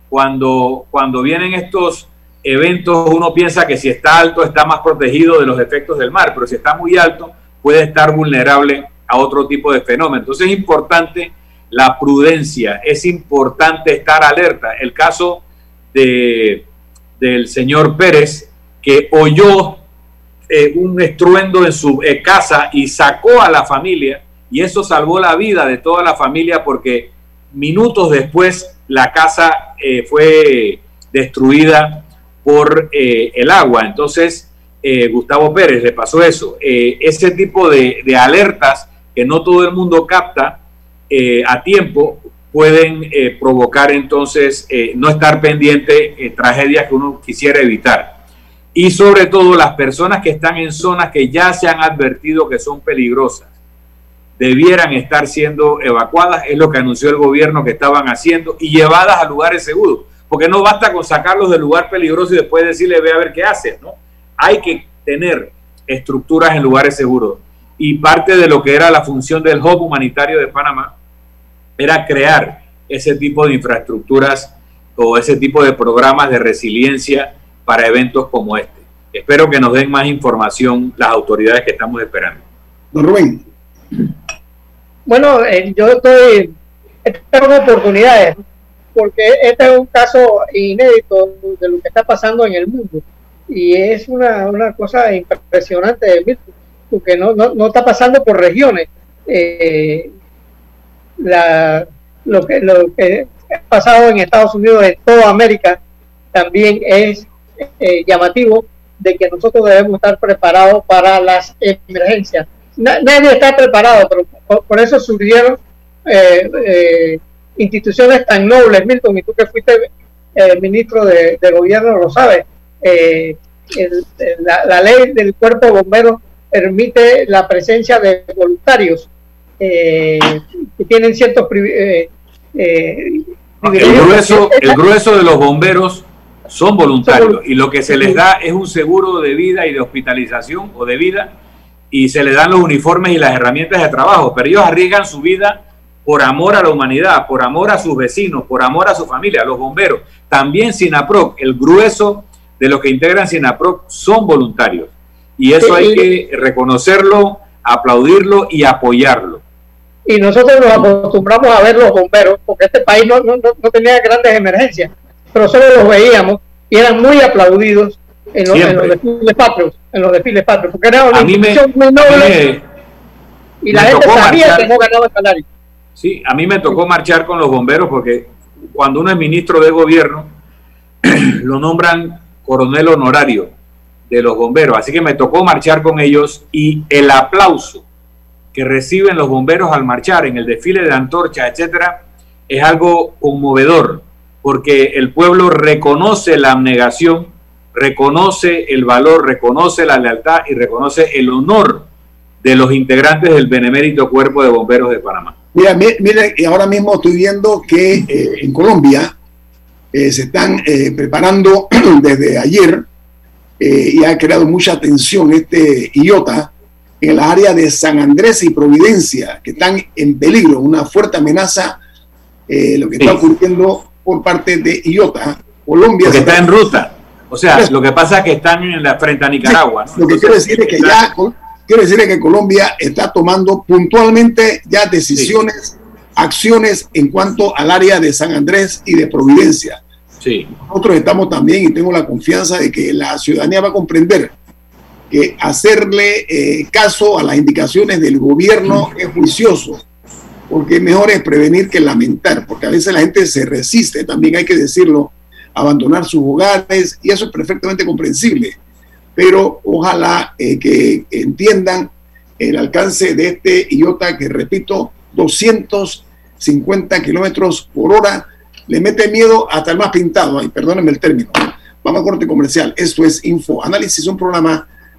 Cuando, cuando vienen estos eventos uno piensa que si está alto está más protegido de los efectos del mar, pero si está muy alto puede estar vulnerable a otro tipo de fenómeno. Entonces es importante la prudencia, es importante estar alerta. El caso de, del señor Pérez, que oyó eh, un estruendo en su eh, casa y sacó a la familia, y eso salvó la vida de toda la familia porque minutos después la casa eh, fue destruida por el agua. Entonces, Gustavo Pérez le pasó eso. ese tipo de, alertas que no todo el mundo capta a tiempo pueden provocar entonces no estar pendiente tragedias que uno quisiera evitar. Y sobre todo las personas que están en zonas que ya se han advertido que son peligrosas debieran estar siendo evacuadas, es lo que anunció el gobierno que estaban haciendo, y llevadas a lugares seguros, porque no basta con sacarlos del lugar peligroso y después decirle, ve a ver qué haces, ¿no? Hay que tener estructuras en lugares seguros. Y parte de lo que era la función del Hub Humanitario de Panamá era crear ese tipo de infraestructuras o ese tipo de programas de resiliencia para eventos como este. Espero que nos den más información las autoridades que estamos esperando. Don Rubén. Bueno, eh, yo estoy, tengo oportunidades, porque este es un caso inédito de lo que está pasando en el mundo. Y es una, una cosa impresionante, porque no, no, no está pasando por regiones. Eh, la, lo, que, lo que ha pasado en Estados Unidos, en toda América, también es eh, llamativo de que nosotros debemos estar preparados para las emergencias nadie está preparado, pero por, eso surgieron eh, eh, instituciones tan nobles, Milton, y tú que fuiste eh, ministro de, gobierno lo sabes. la, ley del cuerpo de bomberos permite la presencia de voluntarios que tienen ciertos privilegios. el, grueso, el grueso de los bomberos son voluntarios y lo que se les da es un seguro de vida y de hospitalización o de vida y se le dan los uniformes y las herramientas de trabajo, pero ellos arriesgan su vida por amor a la humanidad, por amor a sus vecinos, por amor a su familia, los bomberos. También SINAPROC, el grueso de los que integran SINAPROC son voluntarios. Y eso hay que reconocerlo, aplaudirlo y apoyarlo. Y nosotros nos acostumbramos a ver los bomberos, porque este país no, no, no tenía grandes emergencias, pero solo los veíamos y eran muy aplaudidos en los, en los, desfiles patrios, en los desfiles patrios, porque era una institución muy noble y la gente sabía que no ganaba el salario. Sí, a mí me tocó marchar con los bomberos porque cuando uno es ministro de gobierno, lo nombran coronel honorario de los bomberos, así que me tocó marchar con ellos y el aplauso que reciben los bomberos al marchar en el desfile de antorcha, etcétera, es algo conmovedor, porque el pueblo reconoce la abnegación reconoce el valor, reconoce la lealtad y reconoce el honor de los integrantes del benemérito Cuerpo de Bomberos de Panamá. Mira, mire, ahora mismo estoy viendo que eh, en Colombia eh, se están eh, preparando desde ayer y ha creado mucha tensión este IOTA en la área de San Andrés y Providencia, que están en peligro, una fuerte amenaza, lo que está ocurriendo por parte de IOTA. Colombia. Porque está en ruta. O sea, lo que pasa es que están en la frente a Nicaragua. Lo que quiero decir es que ya quiero decir que Colombia está tomando puntualmente ya decisiones acciones en cuanto al área de San Andrés y de Providencia. Sí. Nosotros estamos también y tengo la confianza de que la ciudadanía va a comprender hacerle eh, caso a las indicaciones del gobierno es juicioso, porque mejor es prevenir que lamentar, porque a veces la gente se resiste, también hay que decirlo, a abandonar sus hogares y eso es perfectamente comprensible, pero ojalá eh, que entiendan el alcance de este IOTA que, repito, 250 kilómetros por hora, le mete miedo hasta el más pintado, ay, perdónenme el término. Vamos a corte comercial. Esto es Info Análisis, un programa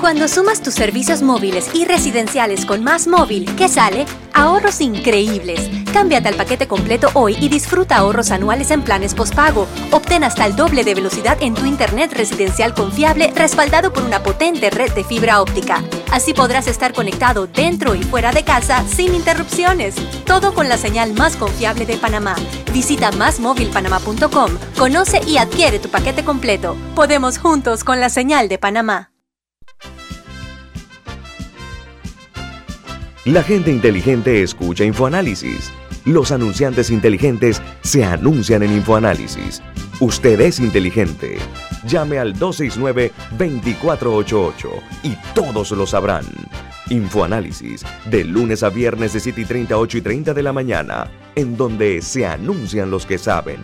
Cuando sumas tus servicios móviles y residenciales con Más Móvil, ¿qué sale? Ahorros increíbles. Cámbiate al paquete completo hoy y disfruta ahorros anuales en planes postpago. Obtén hasta el doble de velocidad en tu internet residencial confiable respaldado por una potente red de fibra óptica. Así podrás estar conectado dentro y fuera de casa sin interrupciones. Todo con la señal más confiable de Panamá. Visita másmóvilpanamá.com, conoce y adquiere tu paquete completo. Podemos juntos con la señal de Panamá. La gente inteligente escucha InfoAnálisis. Los anunciantes inteligentes se anuncian en InfoAnálisis. Usted es inteligente. Llame al 269-2488 y todos lo sabrán. Infoanálisis, de lunes a viernes de 7 y 30, 8 y 30 de la mañana, en donde se anuncian los que saben.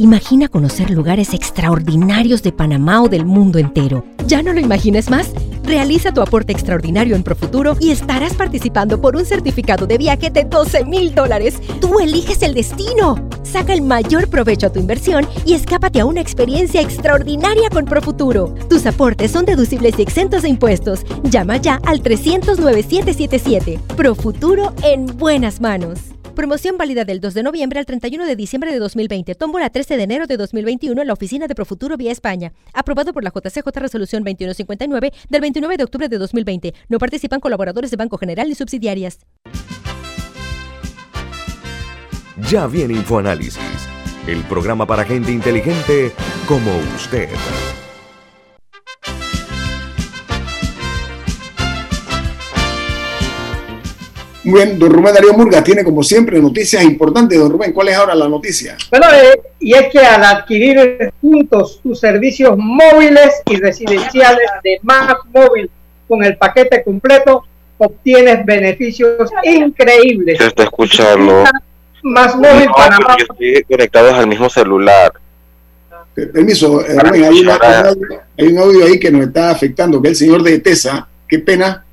Imagina conocer lugares extraordinarios de Panamá o del mundo entero. ¿Ya no lo imagines más? Realiza tu aporte extraordinario en Profuturo y estarás participando por un certificado de viaje de 12 mil dólares. Tú eliges el destino. Saca el mayor provecho a tu inversión y escápate a una experiencia extraordinaria con Profuturo. Tus aportes son deducibles y exentos de impuestos. Llama ya al 300-9777. Profuturo en buenas manos. Promoción válida del 2 de noviembre al 31 de diciembre de 2020. Tómbola 13 de enero de 2021 en la oficina de Profuturo vía España. Aprobado por la JCJ Resolución 2159 del 29 de octubre de 2020. No participan colaboradores de Banco General ni subsidiarias. Ya viene InfoAnálisis, el programa para gente inteligente como usted. Muy bien, don Rubén Darío Murga tiene como siempre noticias importantes. Don Rubén, ¿cuál es ahora la noticia? Bueno, eh, y es que al adquirir juntos tus servicios móviles y residenciales de Más Móvil con el paquete completo, obtienes beneficios increíbles. Se está escuchando. Más Móvil No, Panamá. porque estoy conectados al mismo celular. Permiso, eh, Rubén, hay, una- un audio- hay un audio ahí que nos está afectando, que el señor de TESA, qué pena,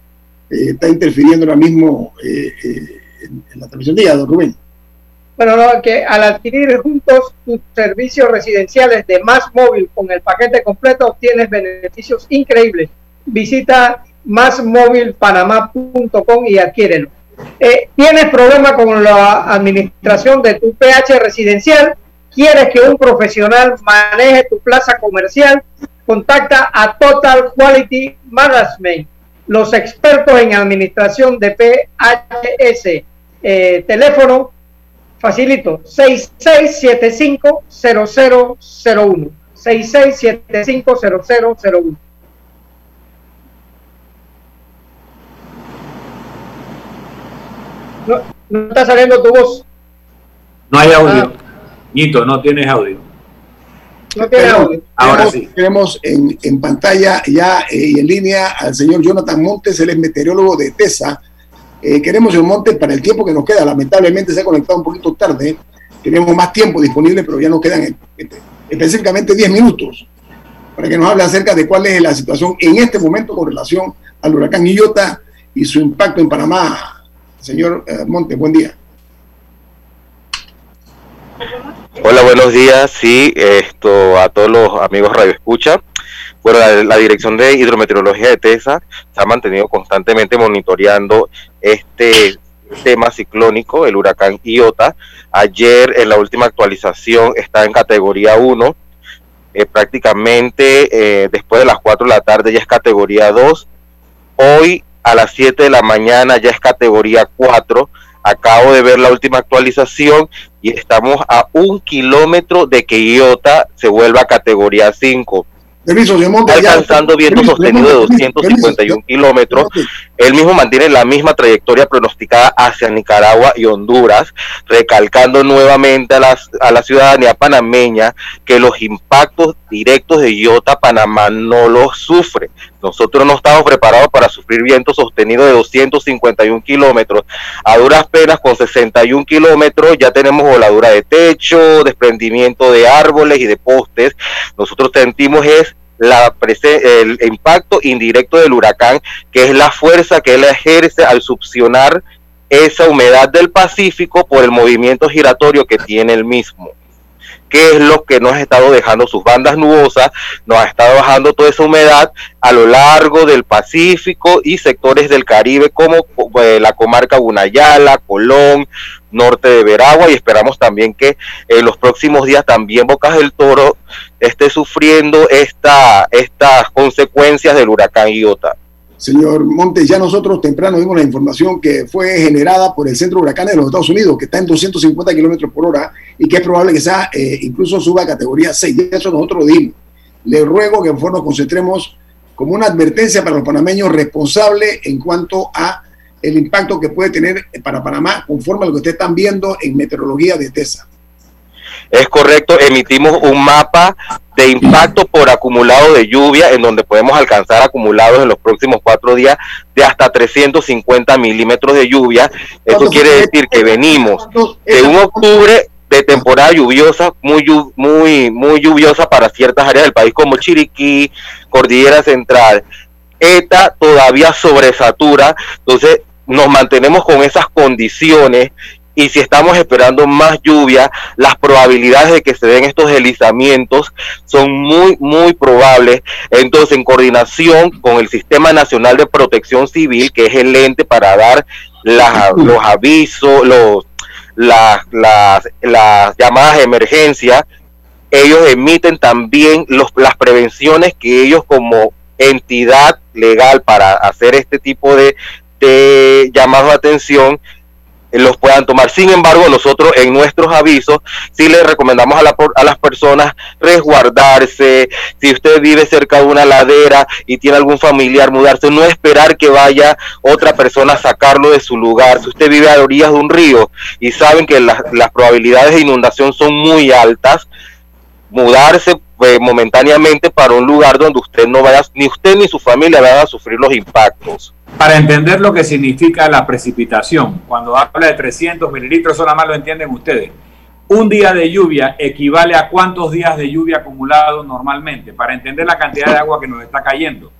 eh, está interfiriendo ahora mismo eh, eh, en, la transmisión ella, don. Bueno, no, que al adquirir juntos tus servicios residenciales de Más Móvil con el paquete completo obtienes beneficios increíbles. Visita másmóvilpanamá.com y adquiérelo. Eh, ¿Tienes problema con la administración de tu PH residencial? ¿Quieres que un profesional maneje tu plaza comercial? Contacta a Total Quality Management, los expertos en administración de PHS. Eh, teléfono Facilito, 6675-0001. 6675-0001. No, no está saliendo tu voz. No hay audio. Ah. Ñito, no tienes audio. No tiene audio. Ahora tenemos, sí. tenemos en, en pantalla ya eh, y en línea al señor Jonathan Montes, él es meteorólogo de TESA. Eh, queremos, señor Montes, para el tiempo que nos queda, lamentablemente se ha conectado un poquito tarde, tenemos más tiempo disponible, pero ya nos quedan eh, específicamente 10 minutos para que nos hable acerca de cuál es la situación en este momento con relación al huracán Iota y su impacto en Panamá. Señor eh, Montes, buen día. Hola, buenos días. Sí, esto a todos los amigos Radio Escucha. Bueno, la, Dirección de Hidrometeorología de TESA se ha mantenido constantemente monitoreando este tema ciclónico, el huracán Iota. Ayer, en la última actualización, está en categoría 1. eh, prácticamente eh, después de las 4 de la tarde ya es categoría 2. Hoy a las 7 de la mañana ya es categoría 4. Acabo de ver la última actualización y estamos a un kilómetro de que Iota se vuelva a categoría 5 alcanzando viento sostenido de 251 kilómetros. Él mismo mantiene la misma trayectoria pronosticada hacia Nicaragua y Honduras, recalcando nuevamente a, las, a la ciudadanía panameña que los impactos directos de Iota Panamá no los sufre. Nosotros no estamos preparados para sufrir viento sostenido de 251 kilómetros. A duras penas, con 61 kilómetros, ya tenemos voladura de techo, desprendimiento de árboles y de postes. Nosotros sentimos es la el impacto indirecto del huracán, que es la fuerza que él ejerce al succionar esa humedad del Pacífico por el movimiento giratorio que tiene el mismo que es lo que nos ha estado dejando sus bandas nubosas, nos ha estado bajando toda esa humedad a lo largo del Pacífico y sectores del Caribe como eh, la comarca Gunayala, Colón, norte de Veragua y esperamos también que en los próximos días también Bocas del Toro esté sufriendo esta, estas consecuencias del huracán Iota. Señor Montes, ya nosotros temprano vimos la información que fue generada por el Centro de de los Estados Unidos, que está en 250 kilómetros por hora y que es probable que sea eh, incluso suba a categoría 6. De eso nosotros lo dimos. Le ruego que mejor nos concentremos como una advertencia para los panameños responsable en cuanto a el impacto que puede tener para Panamá conforme a lo que ustedes están viendo en meteorología de TESA. Es correcto, emitimos un mapa de impacto por acumulado de lluvia, en donde podemos alcanzar acumulados en los próximos cuatro días de hasta 350 milímetros de lluvia. Esto quiere decir que venimos de un octubre de temporada lluviosa, muy, muy, muy lluviosa para ciertas áreas del país como Chiriquí, Cordillera Central. ETA todavía sobresatura, entonces nos mantenemos con esas condiciones y si estamos esperando más lluvia, las probabilidades de que se den estos deslizamientos son muy, muy probables. Entonces, en coordinación con el Sistema Nacional de Protección Civil, que es el ente para dar los avisos, los, las, las, las llamadas de emergencia, ellos emiten también los, las prevenciones que ellos como entidad legal para hacer este tipo de, de llamado de atención los puedan tomar. Sin embargo, nosotros en nuestros avisos sí les recomendamos a, la, a las personas resguardarse. Si usted vive cerca de una ladera y tiene algún familiar, mudarse, no esperar que vaya otra persona a sacarlo de su lugar. Si usted vive a orillas de un río y saben que las probabilidades de inundación son muy altas, mudarse pues, momentáneamente para un lugar donde usted no vaya, ni usted ni su familia vayan a sufrir los impactos. Para entender lo que significa la precipitación, cuando habla de 300 mililitros, eso nada más lo entienden ustedes. Un día de lluvia equivale a cuántos días de lluvia acumulado normalmente, para entender la cantidad de agua que nos está cayendo.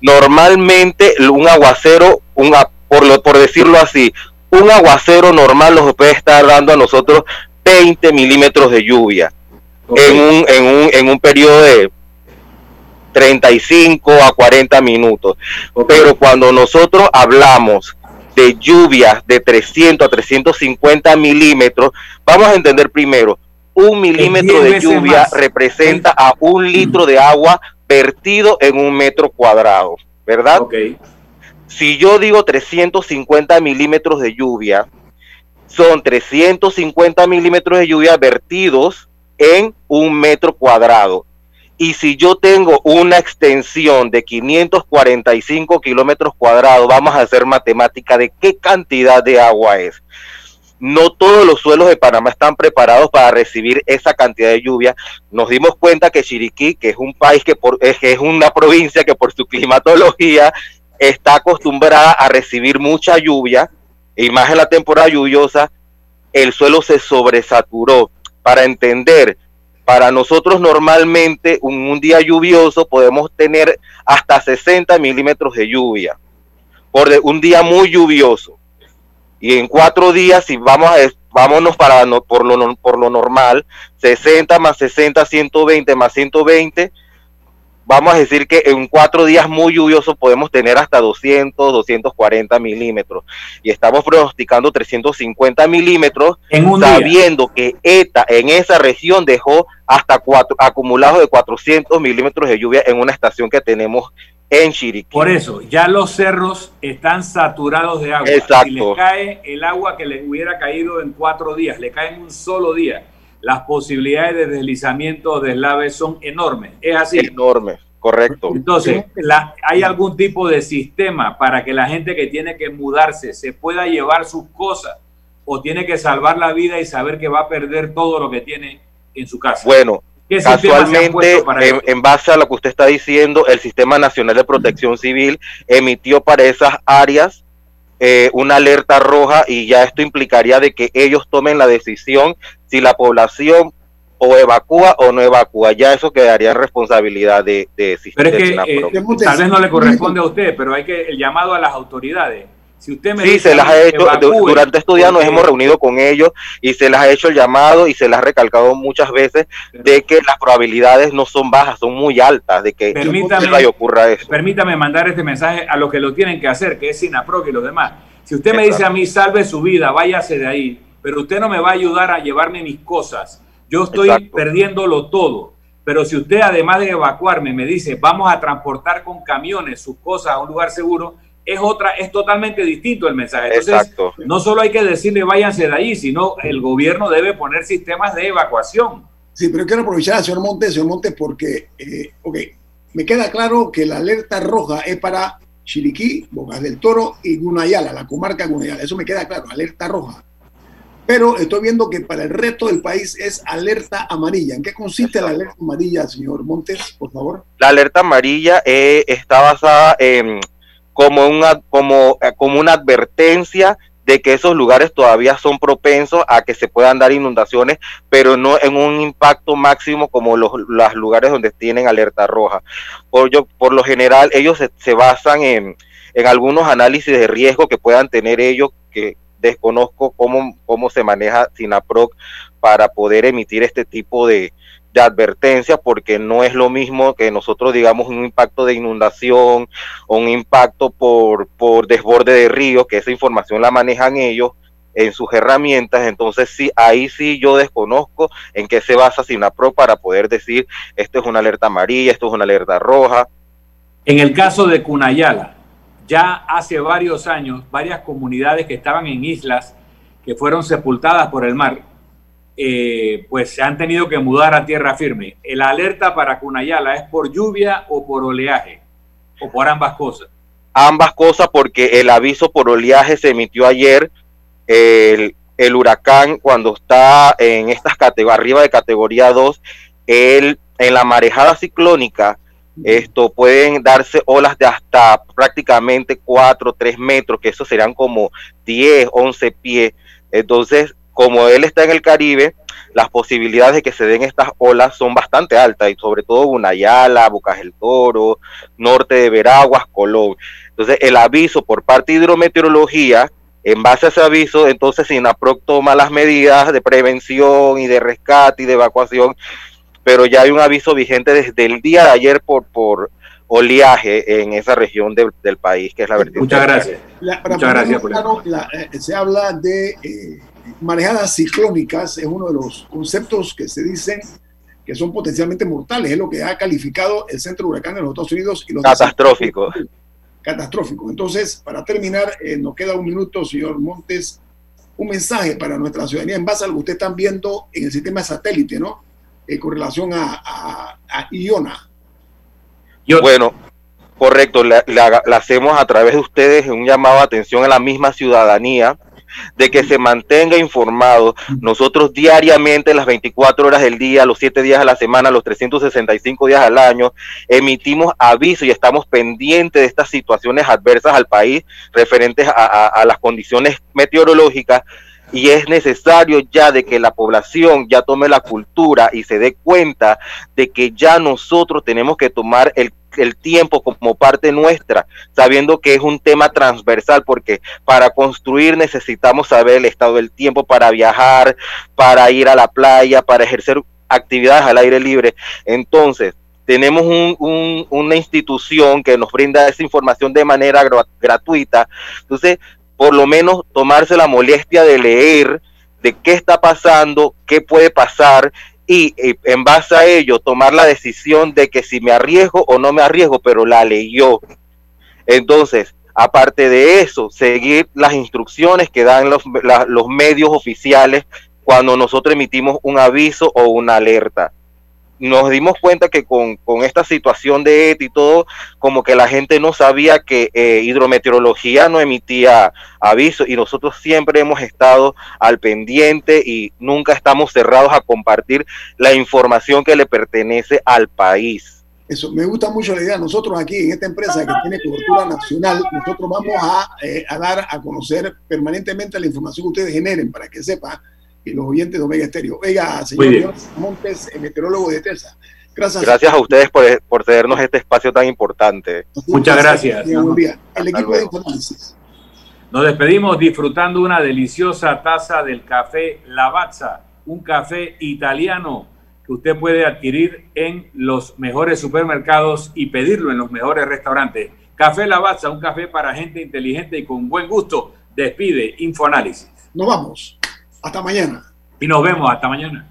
Normalmente un aguacero, un, por, lo, por decirlo así, un aguacero normal nos puede estar dando a nosotros 20 milímetros de lluvia en, un, en, un, en un periodo de 35 a 40 minutos. Pero cuando nosotros hablamos de lluvias de 300 a 350 milímetros, vamos a entender primero, un milímetro de lluvia representa a un litro de agua vertido en un metro cuadrado, ¿verdad? Si yo digo 350 milímetros de lluvia, son 350 milímetros de lluvia vertidos en un metro cuadrado. Y si yo tengo una extensión de 545 kilómetros cuadrados, vamos a hacer matemática de qué cantidad de agua es. No todos los suelos de Panamá están preparados para recibir esa cantidad de lluvia. Nos dimos cuenta que Chiriquí, que es un país que, por, es, es una provincia que por su climatología está acostumbrada a recibir mucha lluvia, y más en la temporada lluviosa, el suelo se sobresaturó. Para entender para nosotros normalmente un, día lluvioso podemos tener hasta 60 milímetros de lluvia por un día muy lluvioso. Y en cuatro días, si vamos a, vámonos para por, lo, por lo normal, 60 más 60, 120 más 120, vamos a decir que en cuatro días muy lluviosos podemos tener hasta 200, 240 milímetros. Y estamos pronosticando 350 milímetros, sabiendo que ETA en esa región dejó hasta cuatro, acumulados de 400 milímetros de lluvia en una estación que tenemos en Chiriquí. Por eso, ya los cerros están saturados de agua. Exacto. Si le cae el agua que le hubiera caído en cuatro días, le cae en un solo día las posibilidades de deslizamiento de deslave son enormes. Es así. Enormes, correcto. Entonces, ¿hay algún tipo de sistema para que la gente que tiene que mudarse se pueda llevar sus cosas o tiene que salvar la vida y saber que va a perder todo lo que tiene en su casa? Bueno, casualmente, en, en, base a lo que usted está diciendo, el Sistema Nacional de Protección Civil emitió para esas áreas eh, una alerta roja y ya esto implicaría de que ellos tomen la decisión si la población o evacúa o no evacúa. Ya eso quedaría responsabilidad de, de Pero es que eh, tal vez no le corresponde a usted, pero hay que el llamado a las autoridades si usted me sí, se las ha hecho, durante estos días nos hemos reunido con ellos y se les ha hecho el llamado y se les ha recalcado muchas veces de que las probabilidades no son bajas, son muy altas de que permítame, ocurra eso. Permítame mandar este mensaje a los que lo tienen que hacer, que es SINAPROC y los demás. Si usted me dice a mí, salve su vida, váyase de ahí, pero usted no me va a ayudar a llevarme mis cosas, yo estoy perdiéndolo todo. Pero si usted, además de evacuarme, me dice, vamos a transportar con camiones sus cosas a un lugar seguro, es otra, es totalmente distinto el mensaje. Entonces, no solo hay que decirle váyanse de ahí, sino el gobierno debe poner sistemas de evacuación. Sí, pero quiero aprovechar al señor Montes, señor Montes, porque, eh, ok, me queda claro que la alerta roja es para Chiriquí, Bocas del Toro y Gunayala, la comarca Gunayala. Eso me queda claro, alerta roja. Pero estoy viendo que para el resto del país es alerta amarilla. ¿En qué consiste la alerta amarilla, señor Montes, por favor? La alerta amarilla eh, está basada en como una, como, eh, como una advertencia de que esos lugares todavía son propensos a que se puedan dar inundaciones, pero no en un impacto máximo como los, los lugares donde tienen alerta roja. Por, yo, por lo general, ellos se, basan en, en, algunos análisis de riesgo que puedan tener ellos, que desconozco cómo, cómo se maneja SINAPROC para poder emitir este tipo de, de advertencia porque no es lo mismo que nosotros digamos un impacto de inundación o un impacto por, por desborde de río, que esa información la manejan ellos en sus herramientas, entonces sí, ahí sí yo desconozco en qué se basa SINAPRO para poder decir esto es una alerta amarilla, esto es una alerta roja. En el caso de Cunayala, ya hace varios años, varias comunidades que estaban en islas que fueron sepultadas por el mar, eh, pues se han tenido que mudar a tierra firme. ¿La alerta para Cunayala es por lluvia o por oleaje? ¿O por ambas cosas? Ambas cosas porque el aviso por oleaje se emitió ayer. El, el huracán cuando está en estas categorías, arriba de categoría 2, el, en la marejada ciclónica, esto pueden darse olas de hasta prácticamente 4, 3 metros, que eso serían como 10, 11 pies. Entonces, como él está en el Caribe, las posibilidades de que se den estas olas son bastante altas, y sobre todo Gunayala, Bocas del Toro, norte de Veraguas, Colón. Entonces, el aviso por parte de hidrometeorología, en base a ese aviso, entonces SINAPROC toma las medidas de prevención y de rescate y de evacuación, pero ya hay un aviso vigente desde el día de ayer por, por oleaje en esa región del país, que es la vertiente. Muchas gracias. Muchas gracias. Eh, se habla de... Eh, marejadas ciclónicas es uno de los conceptos que se dicen que son potencialmente mortales, es lo que ha calificado el Centro de Huracán de los Estados Unidos. Y los catastrófico. Catastrófico. Entonces, para terminar, eh, nos queda un minuto, señor Montes, un mensaje para nuestra ciudadanía en base a lo que usted están viendo en el sistema satélite, ¿no? Eh, con relación a, Iona. Bueno, correcto, la, hacemos a través de ustedes un llamado de atención a la misma ciudadanía de que se mantenga informado. Nosotros diariamente, las 24 horas del día, los 7 días a la semana, los 365 días al año, emitimos aviso y estamos pendientes de estas situaciones adversas al país referentes a, las condiciones meteorológicas y es necesario ya de que la población ya tome la cultura y se dé cuenta de que ya nosotros tenemos que tomar el el tiempo como parte nuestra, sabiendo que es un tema transversal, porque para construir necesitamos saber el estado del tiempo para viajar, para ir a la playa, para ejercer actividades al aire libre. Entonces, tenemos una institución que nos brinda esa información de manera gratuita. Entonces, por lo menos tomarse la molestia de leer de qué está pasando, qué puede pasar y, en base a ello tomar la decisión de que si me arriesgo o no me arriesgo, pero la leyó. Entonces, aparte de eso, seguir las instrucciones que dan los, los medios oficiales cuando nosotros emitimos un aviso o una alerta nos dimos cuenta que con, esta situación de ET y todo, como que la gente no sabía que eh, hidrometeorología no emitía aviso y nosotros siempre hemos estado al pendiente y nunca estamos cerrados a compartir la información que le pertenece al país. Eso, me gusta mucho la idea. Nosotros aquí en esta empresa que tiene cobertura nacional, nosotros vamos a, eh, a dar a conocer permanentemente la información que ustedes generen para que sepan y los oyentes de Omega Estéreo. Oiga, señor Montes, meteorólogo de TESA. Gracias. Gracias a ustedes por, por cedernos este espacio tan importante. Muchas gracias. El equipo de Nos despedimos disfrutando una deliciosa taza del café Lavazza, un café italiano que usted puede adquirir en los mejores supermercados y pedirlo en los mejores restaurantes. Café Lavazza, un café para gente inteligente y con buen gusto. Despide Infoanálisis. Nos vamos. Hasta mañana. Y nos vemos hasta mañana.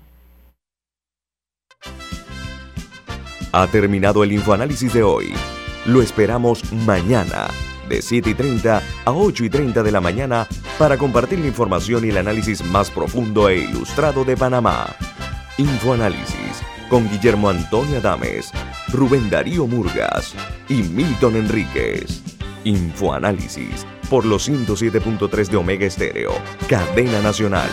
Ha terminado el infoanálisis de hoy. Lo esperamos mañana, de 7 y 30 a 8 y 30 de la mañana, para compartir la información y el análisis más profundo e ilustrado de Panamá. Infoanálisis con Guillermo Antonio Adames, Rubén Darío Murgas y Milton Enríquez. Infoanálisis por los 107.3 de Omega Estéreo, cadena nacional.